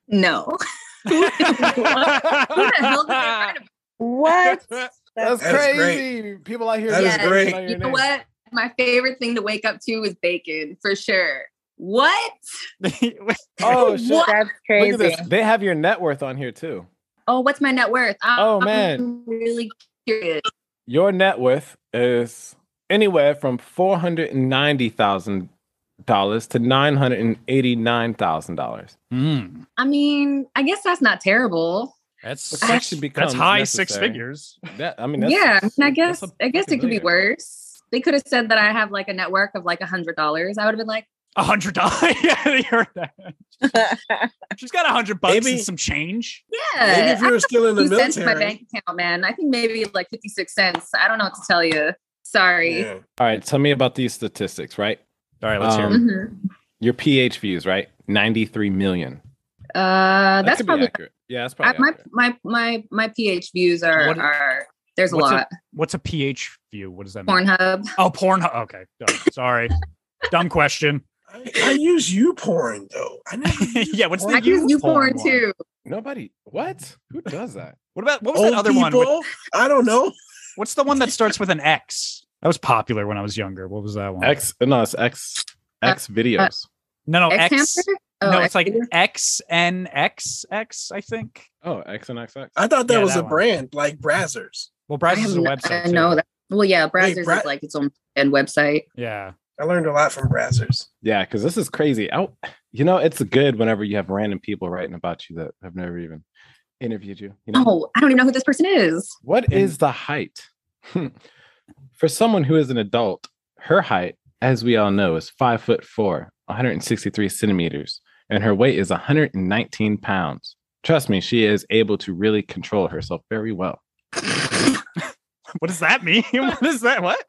No. [laughs] Who the hell did they write about? What? That's, That's crazy. People out here. That is great. You know what? My favorite thing to wake up to is bacon for sure. What? [laughs] Oh [laughs] shit! What? That's Look crazy. at this. They have your net worth on here too. Oh, what's my net worth? I'm, Oh, I'm man. really curious. Your net worth is anywhere from four hundred and ninety thousand dollars to nine hundred and eighty nine thousand dollars. Mm, I mean, I guess that's not terrible. that's Which actually becomes that's high six figures. That I mean, that's, yeah, I, mean, I guess I guess it could be worse. They could have said that I have like a network of like a hundred dollars. I would have been like, A hundred dollars. [laughs] yeah, you heard that. [laughs] She's got a hundred bucks Maybe- and some change. yeah. Maybe if you were still in the two cents in my bank account, man. I think maybe like 56 cents. I don't know what to tell you. Sorry. Yeah. All right, tell me about these statistics, right? All right, let's hear Um, it. Mhm. Your PH views, right? 93 million. Uh, That that's could probably accurate. Yeah, that's I, probably my, my my my PH views are What- are there's a what's a- lot. What's a PH view? What does that mean? Pornhub. Oh, Pornhub. Okay, dumb. sorry. Dumb question. I, I use YouPorn though. I never [laughs] Yeah, what's the I porn. you use porn porn one. too. Nobody. What? Who does that? What about what was Old that other one? with- I don't know. [laughs] What's the one that starts with an X? That was popular when I was younger. What was that one? X. No, it's X. X uh, videos. No, no, X X. Oh, no, X it's like video? X N X X. I think. Oh, X and X X. I thought that Yeah, was that a one. brand like Brazzers. Well, I Brazzers is a website. I know too. that. Well, yeah, Brazzers Bra- is like its own and website. Yeah. I learned a lot from Brazzers. Yeah, because this is crazy. I, you know, it's good whenever you have random people writing about you that have never even interviewed you. you know? Oh, I don't even know who this person is. What And- is the height? Hmm. For someone who is an adult, her height, as we all know, is five foot four, 163 centimeters, and her weight is 119 pounds. Trust me, she is able to really control herself very well. [laughs] What does that mean? [laughs] what is that? What?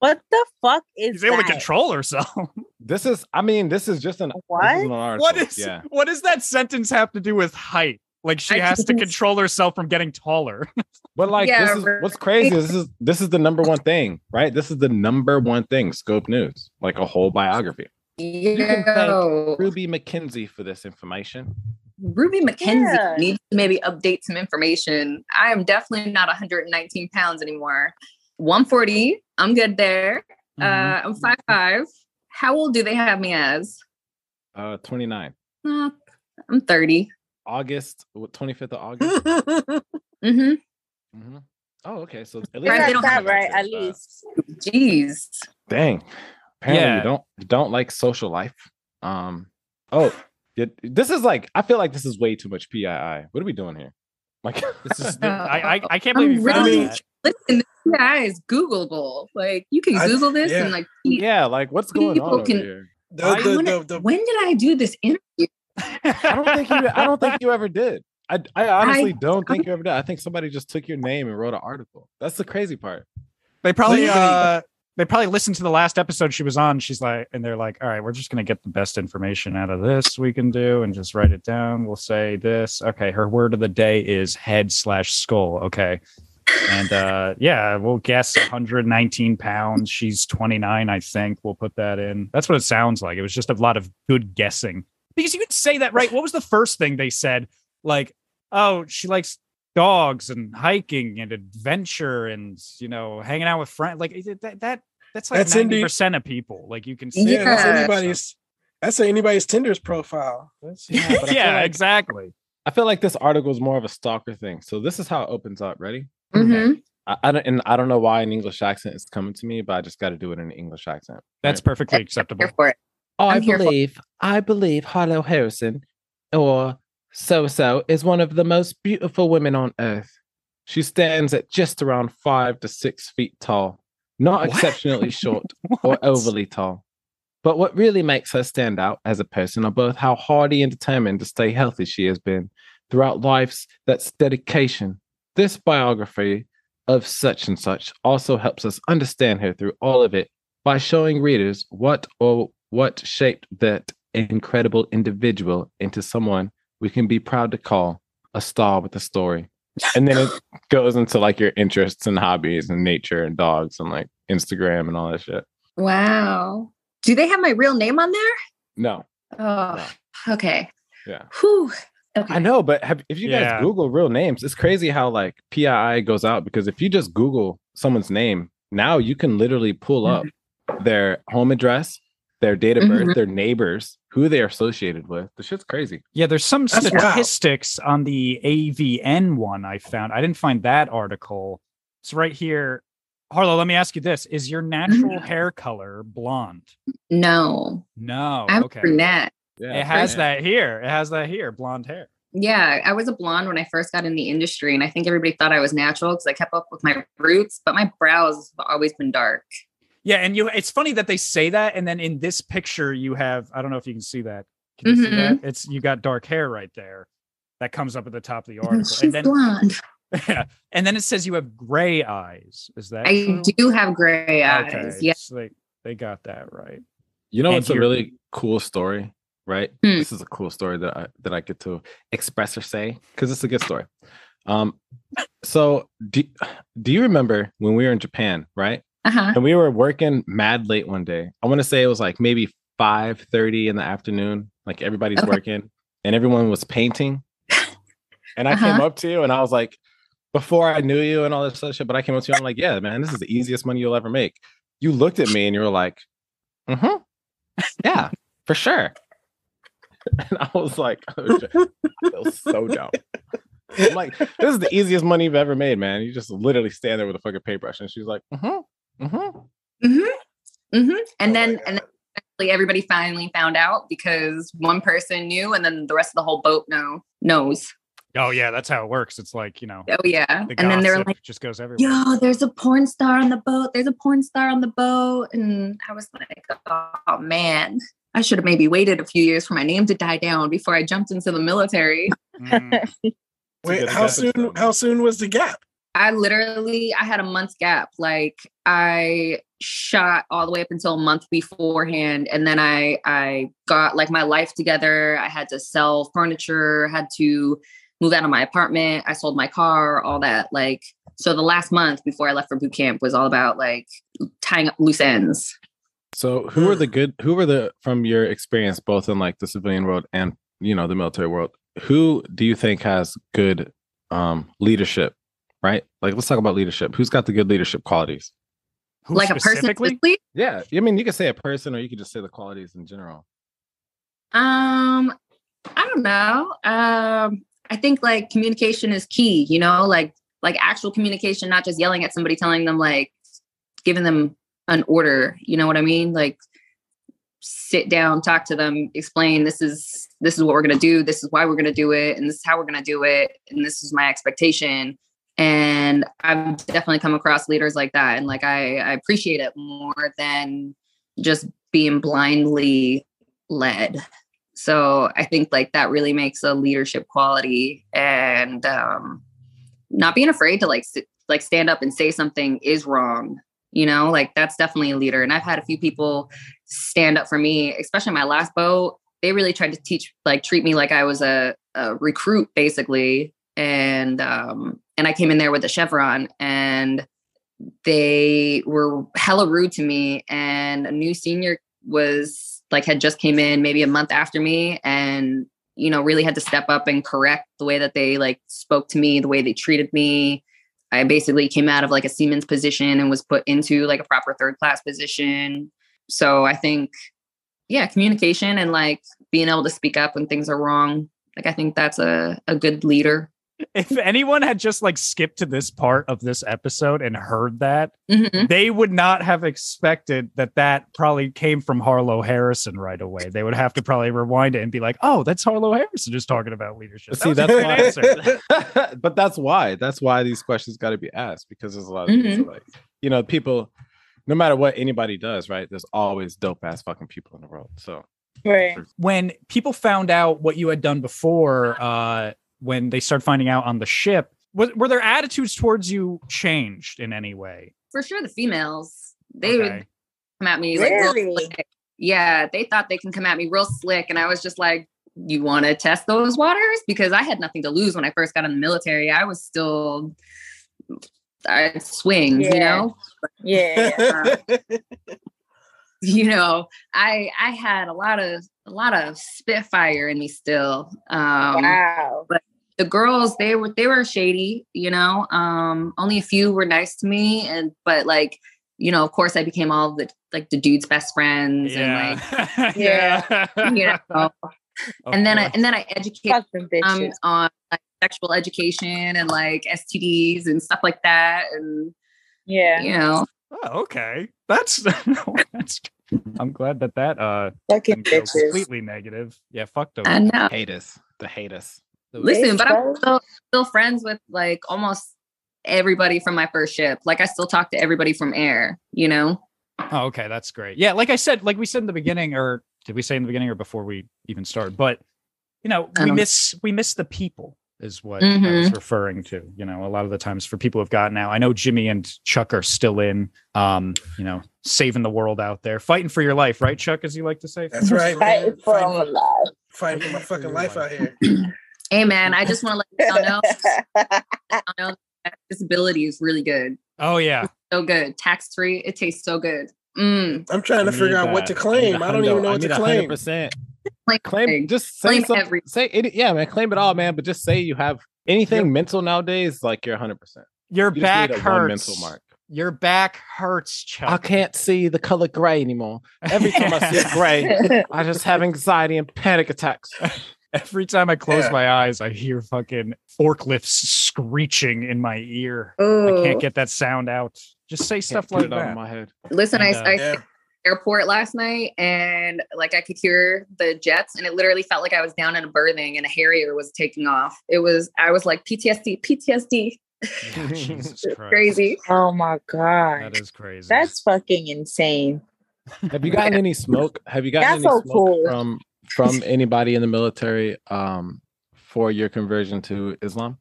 what the fuck is She's able to control herself. [laughs] This is, I mean, this is just an, this is What? an. What is yeah. what does that sentence have to do with height? Like she I has to control herself from getting taller. But like Yeah, this is right. what's crazy. This is this is the number one thing, right? This is the number one thing. Scope News, like a whole biography. You can thank Ruby McKenzie for this information. Ruby McKenzie Yeah. needs to maybe update some information. I am definitely not 119 pounds anymore. 140, I'm good there. Mhm. Uh, I'm five five. How old do they have me as? Uh, 29. Uh, I'm 30. August, 25th of August. [laughs] Mm-hmm. Mm-hmm. Oh, okay. So at least Right, they don't that have right, uh, at least. Jeez. Dang. Apparently Yeah. you don't don't like social life. Um. Oh, it- this is like I feel like this is way too much PII. What are we doing here? Like [laughs] This is [laughs] I, I I can't believe you I'm found really- that. Listen, this guy is Googleable. Like you can I- Google this yeah. and like yeah, like what's going People on over can- here? The, the, wanna- the, the, when did I do this interview? I don't think you I don't think you ever did. I, I honestly I- don't think you ever did. I think somebody just took your name and wrote an article. That's the crazy part. They probably uh they probably listened to the last episode she was on. She's like, and they're like, all right, we're just gonna get the best information out of this we can do and just write it down. We'll say this. Okay, her word of the day is head slash skull. Okay. And uh yeah, we'll guess 119 pounds. She's 29, I think. We'll put that in. That's what it sounds like. It was just a lot of good guessing. Because you could say that, right? What was the first thing they said? Like, oh, she likes dogs and hiking and adventure and you know hanging out with friends like that that that's like That's ninety percent of people like you can see yeah, that's Yeah. anybody's. That's anybody's Tinder's profile. That's, Yeah, but I feel [laughs] yeah like- exactly I feel like this article is more of a stalker thing. So this is how it opens up. Ready? Mm-hmm. I, I don't and I don't know why an English accent is coming to me, but I just got to do it in an English accent. that's right? perfectly acceptable Here for it. I I'm for- believe I believe Harlow Harrison or so so is one of the most beautiful women on earth. She stands at just around five to six feet tall, not What? exceptionally short [laughs] or overly tall. But what really makes her stand out as a person are both how hardy and determined to stay healthy she has been throughout life's that's dedication. This biography of such and such also helps us understand her through all of it by showing readers what or what shaped that incredible individual into someone we can be proud to call a star with a story. And then it goes into like your interests and hobbies and nature and dogs and like Instagram and all that shit. Wow. Do they have my real name on there? No. Oh, okay. Yeah. Whew. Okay. I know, but have, if you guys Yeah. Google real names, it's crazy how like PII goes out because if you just Google someone's name, now you can literally pull up their home address, their date of birth, Mhm. their neighbors, who they are associated with. The shit's crazy. Yeah, there's some That's wild. statistics on the AVN one I found. I didn't find that article. It's right here. Harlow, let me ask you this. Is your natural Mhm. hair color blonde? No, No. I'm okay. brunette. Yeah, It has man. that here. It has that here, blonde hair. Yeah, I was a blonde when I first got in the industry, and I think everybody thought I was natural because I kept up with my roots, but my brows have always been dark. Yeah, and you it's funny that they say that and then in this picture you have I don't know if you can see that. Can you see that? Mm-hmm. It's you got dark hair right there. That comes up at the top of the And article. She's And then blonde. yeah, [laughs] and then it says you have gray eyes. Is that I true? do have gray eyes. Okay, Yeah. so they they got that right. You know And what's a really cool story, right? Hmm. This is a cool story that I that I get to express or say because it's a good story. Um, so do, do you remember when we were in Japan, right? Uh-huh. And we were working mad late one day. I want to say it was like maybe 5 30 in the afternoon. Like everybody's Okay. working and everyone was painting. [laughs] And I came Uh-huh. up to you and I was like, before I knew you and all this other shit, but I came up to you, I'm like, yeah, man, this is the easiest money you'll ever make. You looked at me and you were like, mm-hmm. Yeah, for sure. [laughs] And I was like, oh. I feel so dumb. I'm like, this is the easiest money you've ever made, man. You just literally stand there with a fucking paintbrush. And she's like, mm-hmm, mm-hmm. Mm-hmm. Mm-hmm. And Oh then and then eventually everybody finally found out because one person knew and then the rest of the whole boat know knows. Oh yeah, that's how it works. It's like, you know, Oh yeah. the and then they're like, just goes everywhere. yo, there's a porn star on the boat. There's a porn star on the boat. And I was like, oh man, I should have maybe waited a few years for my name to die down before I jumped into the military. Mm. [laughs] Wait, how soon? How soon was the gap? I literally I had a month's gap. Like I shot all the way up until a month beforehand and then I I got like my life together. I had to sell furniture, had to move out of my apartment. I sold my car, all that. Like so the last month before I left for boot camp was all about like tying up loose ends. So who are the good who were the from your experience both in like the civilian world and you know the military world, who do you think has good um leadership? Right? Like let's talk about leadership. Who's got the good leadership qualities? Who like a person specifically? specifically? Yeah. I mean you could say a person or you could just say the qualities in general. Um, I don't know. Um, I think like communication is key, you know, like like actual communication, not just yelling at somebody, telling them like giving them an order, you know what I mean? Like sit down, talk to them, explain this is this is what we're gonna do, this is why we're gonna do it, and this is how we're gonna do it, and this is my expectation. And I've definitely come across leaders like that. And like I, I appreciate it more than just being blindly led. So I think like that really makes a leadership quality and um, not being afraid to like sit, like stand up and say something is wrong. You know, like that's definitely a leader. And I've had a few people stand up for me, especially my last boat. They really tried to teach, like, treat me like I was a, a recruit, basically. And um, and I came in there with a chevron, and they were hella rude to me. And a new senior was like had just came in maybe a month after me and you know really had to step up and correct the way that they like spoke to me the way they treated me i basically came out of like a seaman's position and was put into like a proper third class position so i think yeah communication and like being able to speak up when things are wrong like i think that's a, a good leader If anyone had just like skipped to this part of this episode and heard that, Mhm. they would not have expected that that probably came from Harlow Harrison right away. They would have to probably rewind it and be like, "Oh, that's Harlow Harrison just talking about leadership." That See, was that's why. answer. [laughs] but that's why. That's why these questions got to be asked because there's a lot of things Mhm. that, like you know people. No matter what anybody does, right? There's always dope ass fucking people in the world. So Right. when people found out what you had done before, uh, when they start finding out on the ship, was, were their attitudes towards you changed in any way? for sure the females they would come at me like real Really? slick. yeah they thought they can come at me real slick and i was just like you want to test those waters because i had nothing to lose when i first got in the military i was still i swing you know Yeah. [laughs] [laughs] you know, I I had a lot of a lot of spitfire in me still. Um wow. The girls they were they were shady, you know. Um only a few were nice to me and but like you know, of course I became all the like the dude's best friends and like [laughs] yeah. you know [laughs] and then I and then I educate them um, on like sexual education and like STDs and stuff like that and yeah. you know Oh, okay. That's [laughs] that's. I'm glad that that uh Fucking didn't completely negative. Yeah, fuck those. I know Hate us. The hate us. Those- listen but I'm still, still friends with like almost everybody from my first ship like I still talk to everybody from air you know Oh, okay, that's great. Yeah, like I said, like we said in the beginning, or did we say in the beginning or before we even started? But you know, we don't- miss we miss the people is what I was Mhm. referring to. You know, a lot of the times for people who've gotten out. I know Jimmy and Chuck are still in um, you know, saving the world out there, fighting for your life, right, Chuck, as you like to say? That's right, man. Fighting [laughs] for Fighting our for, life. fighting for my fucking life out here. [clears throat] hey man I just want to let y'all know, [laughs] y'all know that disability is really good Oh yeah. so good tax free it tastes so good mm. I'm trying to figure need out what that. to I need claim. a I don't even know what I to claim. 100%. Claim Claim just say Claim something. every- Say it. Yeah, man. Claim it all, man. But just say you have anything mental nowadays. Like you're 100. percent Your You back need one hurts. mental mark. Your back hurts, Chuck. I can't see the color gray anymore. Every time I see gray, [laughs] I just have anxiety and panic attacks. [laughs] Every time I close Yeah. my eyes, I hear fucking forklifts screeching in my ear. I can't get that sound out. Just say stuff like get it out of that. my head. listen And, I, uh, I Yeah. airport last night and like I could hear the jets and it literally felt like I was down in a berthing and a Harrier was taking off. It was I was like PTSD, PTSD. Yeah, [laughs] Jesus Christ. crazy. oh my god. That is crazy. That's fucking insane. Have you gotten any smoke? Have you gotten That's any so smoke cool. from from anybody in the military um for your conversion to Islam?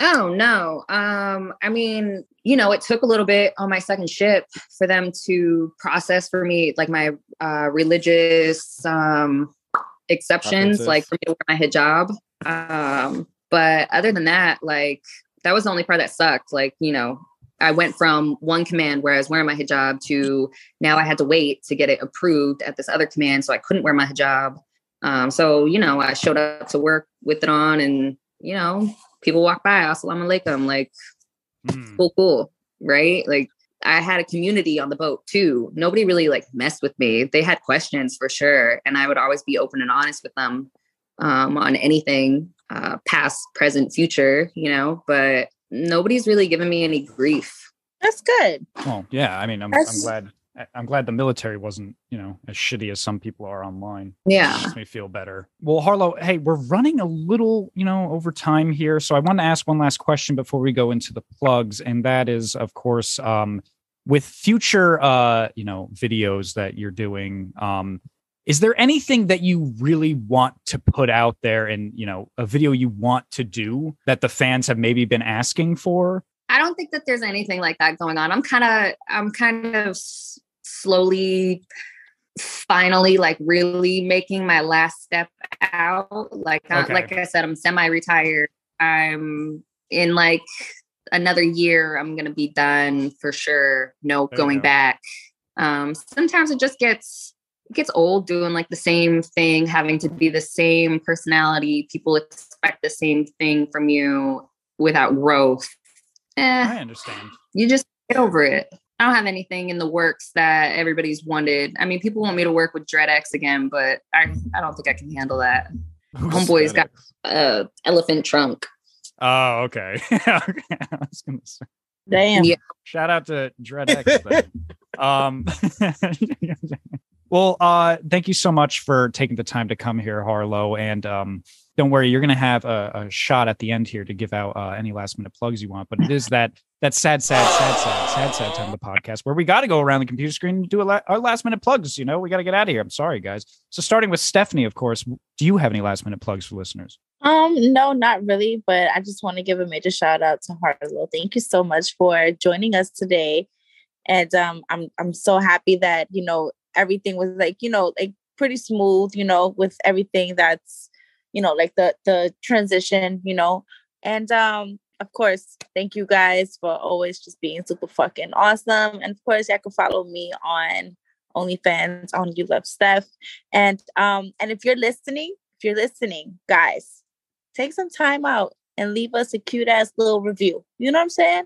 Oh no. Um, I mean, you know, it took a little bit on my second ship for them to process for me like my uh religious um exceptions, like for me to wear my hijab. Um, but other than that, like that was the only part that sucked. Like, you know, I went from one command where I was wearing my hijab to now I had to wait to get it approved at this other command, so I couldn't wear my hijab. Um, so you know, I showed up to work with it on, and you know, people walk by, assalamu alaikum, like Mm. cool, cool, right? Like I had a community on the boat too. Nobody really like messed with me. They had questions for sure, and I would always be open and honest with them um, on anything, uh, past, present, future, you know. But nobody's really given me any grief. That's good. Well, yeah. I mean, I'm, I'm glad. I'm glad the military wasn't, you know, as shitty as some people are online. Yeah. makes me feel better. Well, Harlow, hey, we're running a little, you know, over time here, so I want to ask one last question before we go into the plugs, and that is, of course, um, with future, uh, you know, videos that you're doing. Um, is there anything that you really want to put out there, and you know, a video you want to do that the fans have maybe been asking for? I don't think that there's anything like that going on. I'm kind of, I'm kind of slowly, finally, like really making my last step out. Like, I- like I said, I'm semi-retired. I'm in like another year. I'm gonna be done for sure. No There going go. back. Um, sometimes it just gets it gets old doing like the same thing, having to be the same personality. People expect the same thing from you without growth. Eh, I understand. you just get over it. I don't have anything in the works that everybody's wanted. I mean, people want me to work with DreadX again, but I, I don't think I can handle that. [laughs] Homeboy's got uh elephant trunk. Oh, okay. [laughs] okay. I was gonna say. Damn. Yeah. Shout out to DreadX. [laughs] then. um, well, uh, thank you so much for taking the time to come here, Harlow. And um, don't worry, you're going to have a, a shot at the end here to give out uh, any last minute plugs you want. But it is [laughs] that that sad, sad, sad, sad, sad, sad time of the podcast where we got to go around the computer screen and do a la- our last minute plugs. You know, we got to get out of here. I'm sorry, guys. So starting with Stephanie, of course. Do you have any last minute plugs for listeners? Um, no, not really, but I just want to give a major shout out to Harlow. Thank you so much for joining us today. And um I'm I'm so happy that, you know, everything was like, you know, like pretty smooth, you know, with everything that's, you know, like the the transition, you know. And um of course, thank you guys for always just being super fucking awesome. And of course, y'all can follow me on OnlyFans on You Love Steph. And um, and if you're listening, if you're listening, guys, take some time out and leave us a cute ass little review. You know what I'm saying?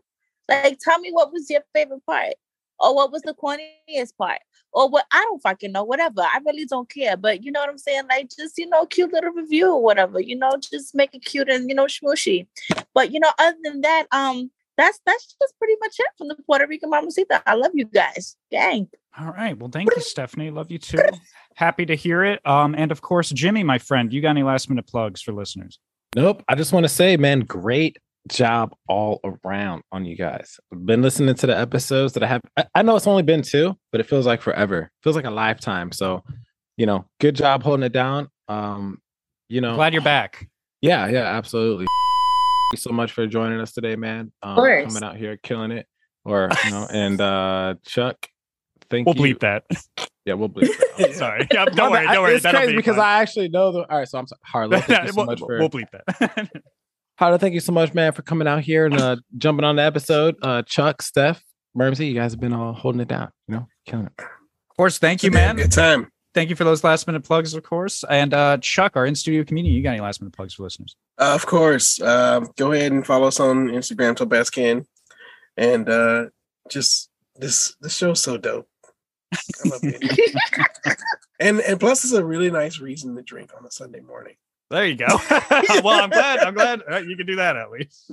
Like, tell me what was your favorite part, or what was the corniest part, or what I don't fucking know. Whatever, I really don't care. But you know what I'm saying? Like, just you know, cute little review or whatever. You know, just make it cute and you know, smooshy. But you know, other than that, um, that's that's just pretty much it from the Puerto Rican Mamacita. I love you guys. Gang. All right. Well, thank you, Stephanie. Love you too. Happy to hear it. Um, and of course, Jimmy, my friend, you got any last minute plugs for listeners? Nope. I just want to say, man, great job all around on you guys. I've been listening to the episodes that I have. I, I know it's only been two, but it feels like forever. feels like a lifetime. So, you know, good job holding it down. Um, you know, Glad you're back. yeah, yeah, absolutely. Thank you so much for joining us today, man. Um, course. coming out here, killing it. Or you know, and uh Chuck, thank We'll you. bleep that. Yeah, we'll bleep. That. [laughs] Sorry. Yeah, don't worry. Don't worry. It's That'll crazy be because fine. I actually know the. All right, so I'm sorry, Harlow. Thank [laughs] you so we'll, much for we'll bleep that. [laughs] Harlow. Thank you so much, man, for coming out here and uh, jumping on the episode. Uh, Chuck, Steph, Mermsy, you guys have been all holding it down. You know, killing it. of course, thank you, It's a man. Good time. Thank you for those last minute plugs, of course. And uh, Chuck, our in studio community, you got any last minute plugs for listeners? Uh, of course. Uh, go ahead and follow us on Instagram so best can. And uh, just this this show's so dope. I love it. [laughs] and and plus it's a really nice reason to drink on a Sunday morning. There you go. [laughs] [laughs] well, I'm glad. I'm glad uh, you can do that at least.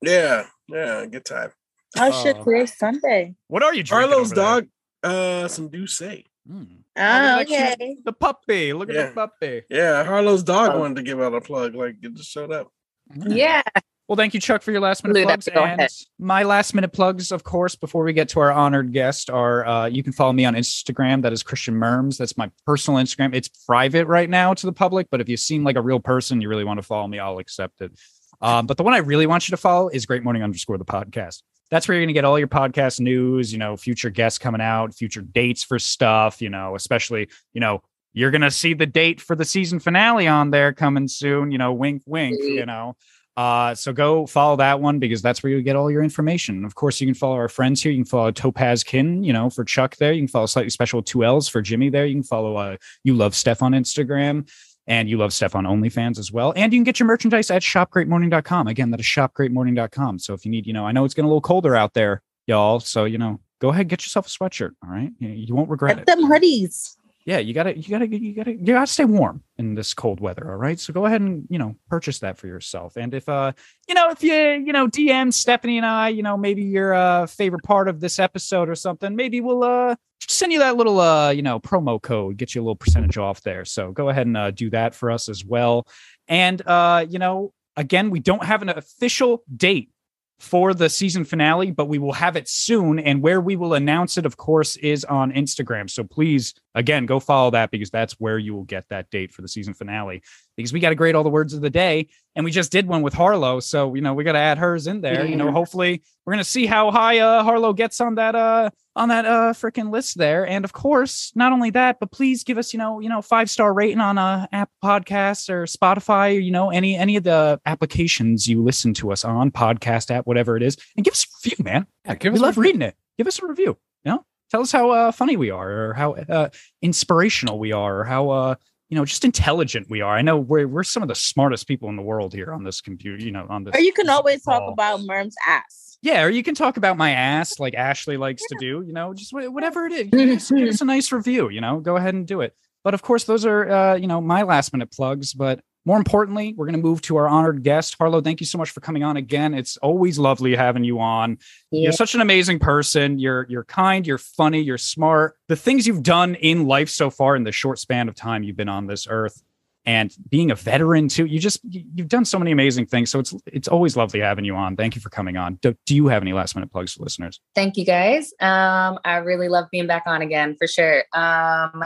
Yeah, yeah, good time. Oh should today's Sunday. What are you drinking? Carlos dog, uh some Douce. Mm. Oh, look at that okay. The puppy. Look at the puppy. Yeah, Harlow's dog Oh. wanted to give out a plug. Like it just showed up. Yeah. Well, thank you, Chuck, for your last minute plugs. And head. my last minute plugs, of course, before we get to our honored guest, are uh, you can follow me on Instagram. That is Christian Merms. That's my personal Instagram. It's private right now to the public, but if you seem like a real person, you really want to follow me, I'll accept it. Um, but the one I really want you to follow is Great Morning underscore the podcast. That's where you're going to get all your podcast news, you know, future guests coming out, future dates for stuff, you know, especially, you know, you're going to see the date for the season finale on there coming soon, you know, wink, wink, you know. Uh, so go follow that one because that's where you get all your information. Of course, you can follow our friends here. You can follow Topaz Kin, you know, for Chuck there. You can follow Slightly Special two L's for Jimmy there. You can follow uh, You Love Steph on Instagram and You Love Steph on OnlyFans as well. And you can get your merchandise at shopgreatmorning.com. Again, that is shopgreatmorning.com. So if you need, you know, I know it's getting a little colder out there, y'all. So, you know, go ahead, get yourself a sweatshirt. All right. You, won't regret it. Get it them hoodies. Yeah, you gotta, you gotta, you gotta, you gotta stay warm in this cold weather. All right. So go ahead and, you know, purchase that for yourself. And if, uh, you know, if you, you know, DM Stephanie and I, you know, maybe your, uh, favorite part of this episode or something, maybe we'll, uh, send you that little, uh, you know, promo code, get you a little percentage off there. So go ahead and, uh, do that for us as well. And, uh, you know, again, we don't have an official date for the season finale, but we will have it soon. And where we will announce it, of course, is on Instagram. So please, again, go follow that because that's where you will get that date for the season finale. Because we got to grade all the words of the day, and we just did one with Harlow, so you know we got to add hers in there. You know, hopefully we're gonna see how high uh, Harlow gets on that uh on that uh freaking list there. And of course, not only that, but please give us you know you know five star rating on uh Apple Podcasts or Spotify or you know any any of the applications you listen to us on podcast app whatever it is, and give us a review, man. Yeah, give we us a love reading it. Give us a review. You know, tell us how uh, funny we are, or how uh, inspirational we are, or how uh, you know just intelligent we are. I know we're we're some of the smartest people in the world here on this computer. You know, on this. Or you can always talk about Merm's ass. Yeah, or you can talk about my ass like Ashley likes to do. You know, just whatever it is. [laughs] Give us, give us a nice review. You know, go ahead and do it. But of course, those are uh, you know my last minute plugs. But more importantly, we're going to move to our honored guest, Harlow. Thank you so much for coming on again. It's always lovely having you on. Yeah. You're such an amazing person. You're you're kind, you're funny, you're smart. The things you've done in life so far in the short span of time you've been on this earth and being a veteran too. You just you- you've done so many amazing things. So it's it's always lovely having you on. Thank you for coming on. Do, do you have any last minute plugs for listeners? Thank you guys. Um, I really love being back on again for sure. Um,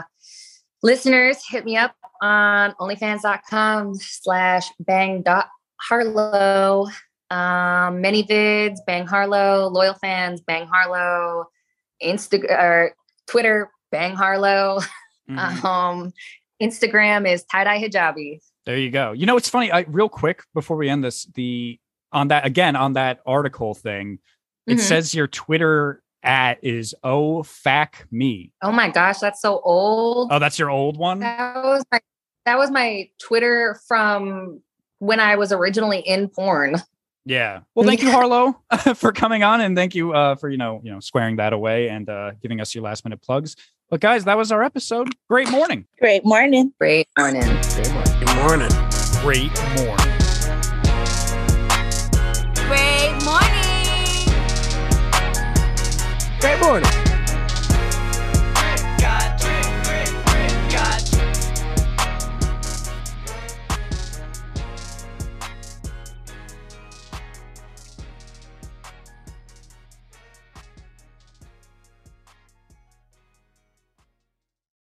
listeners, hit me up on onlyfans.com slash bang dot harlow. Um, ManyVids, bang harlow, LoyalFans, bang harlow, Insta or Twitter, bang harlow. Mhm. [laughs] Um, Instagram is tie dye hijabi. There you go. You know, it's funny. I real quick before we end this, the on that again on that article thing, it Mhm. says your Twitter at is oh fac me. Oh my gosh, that's so old. Oh, that's your old one. That was my that was my Twitter from when I was originally in porn. Yeah. Well, thank you, [laughs] Harlow, [laughs] for coming on, and thank you uh, for you know you know squaring that away and uh, giving us your last minute plugs. But guys, that was our episode. Great morning. Great morning. Great morning. Great morning. Good morning. Great morning. Great morning. Great morning.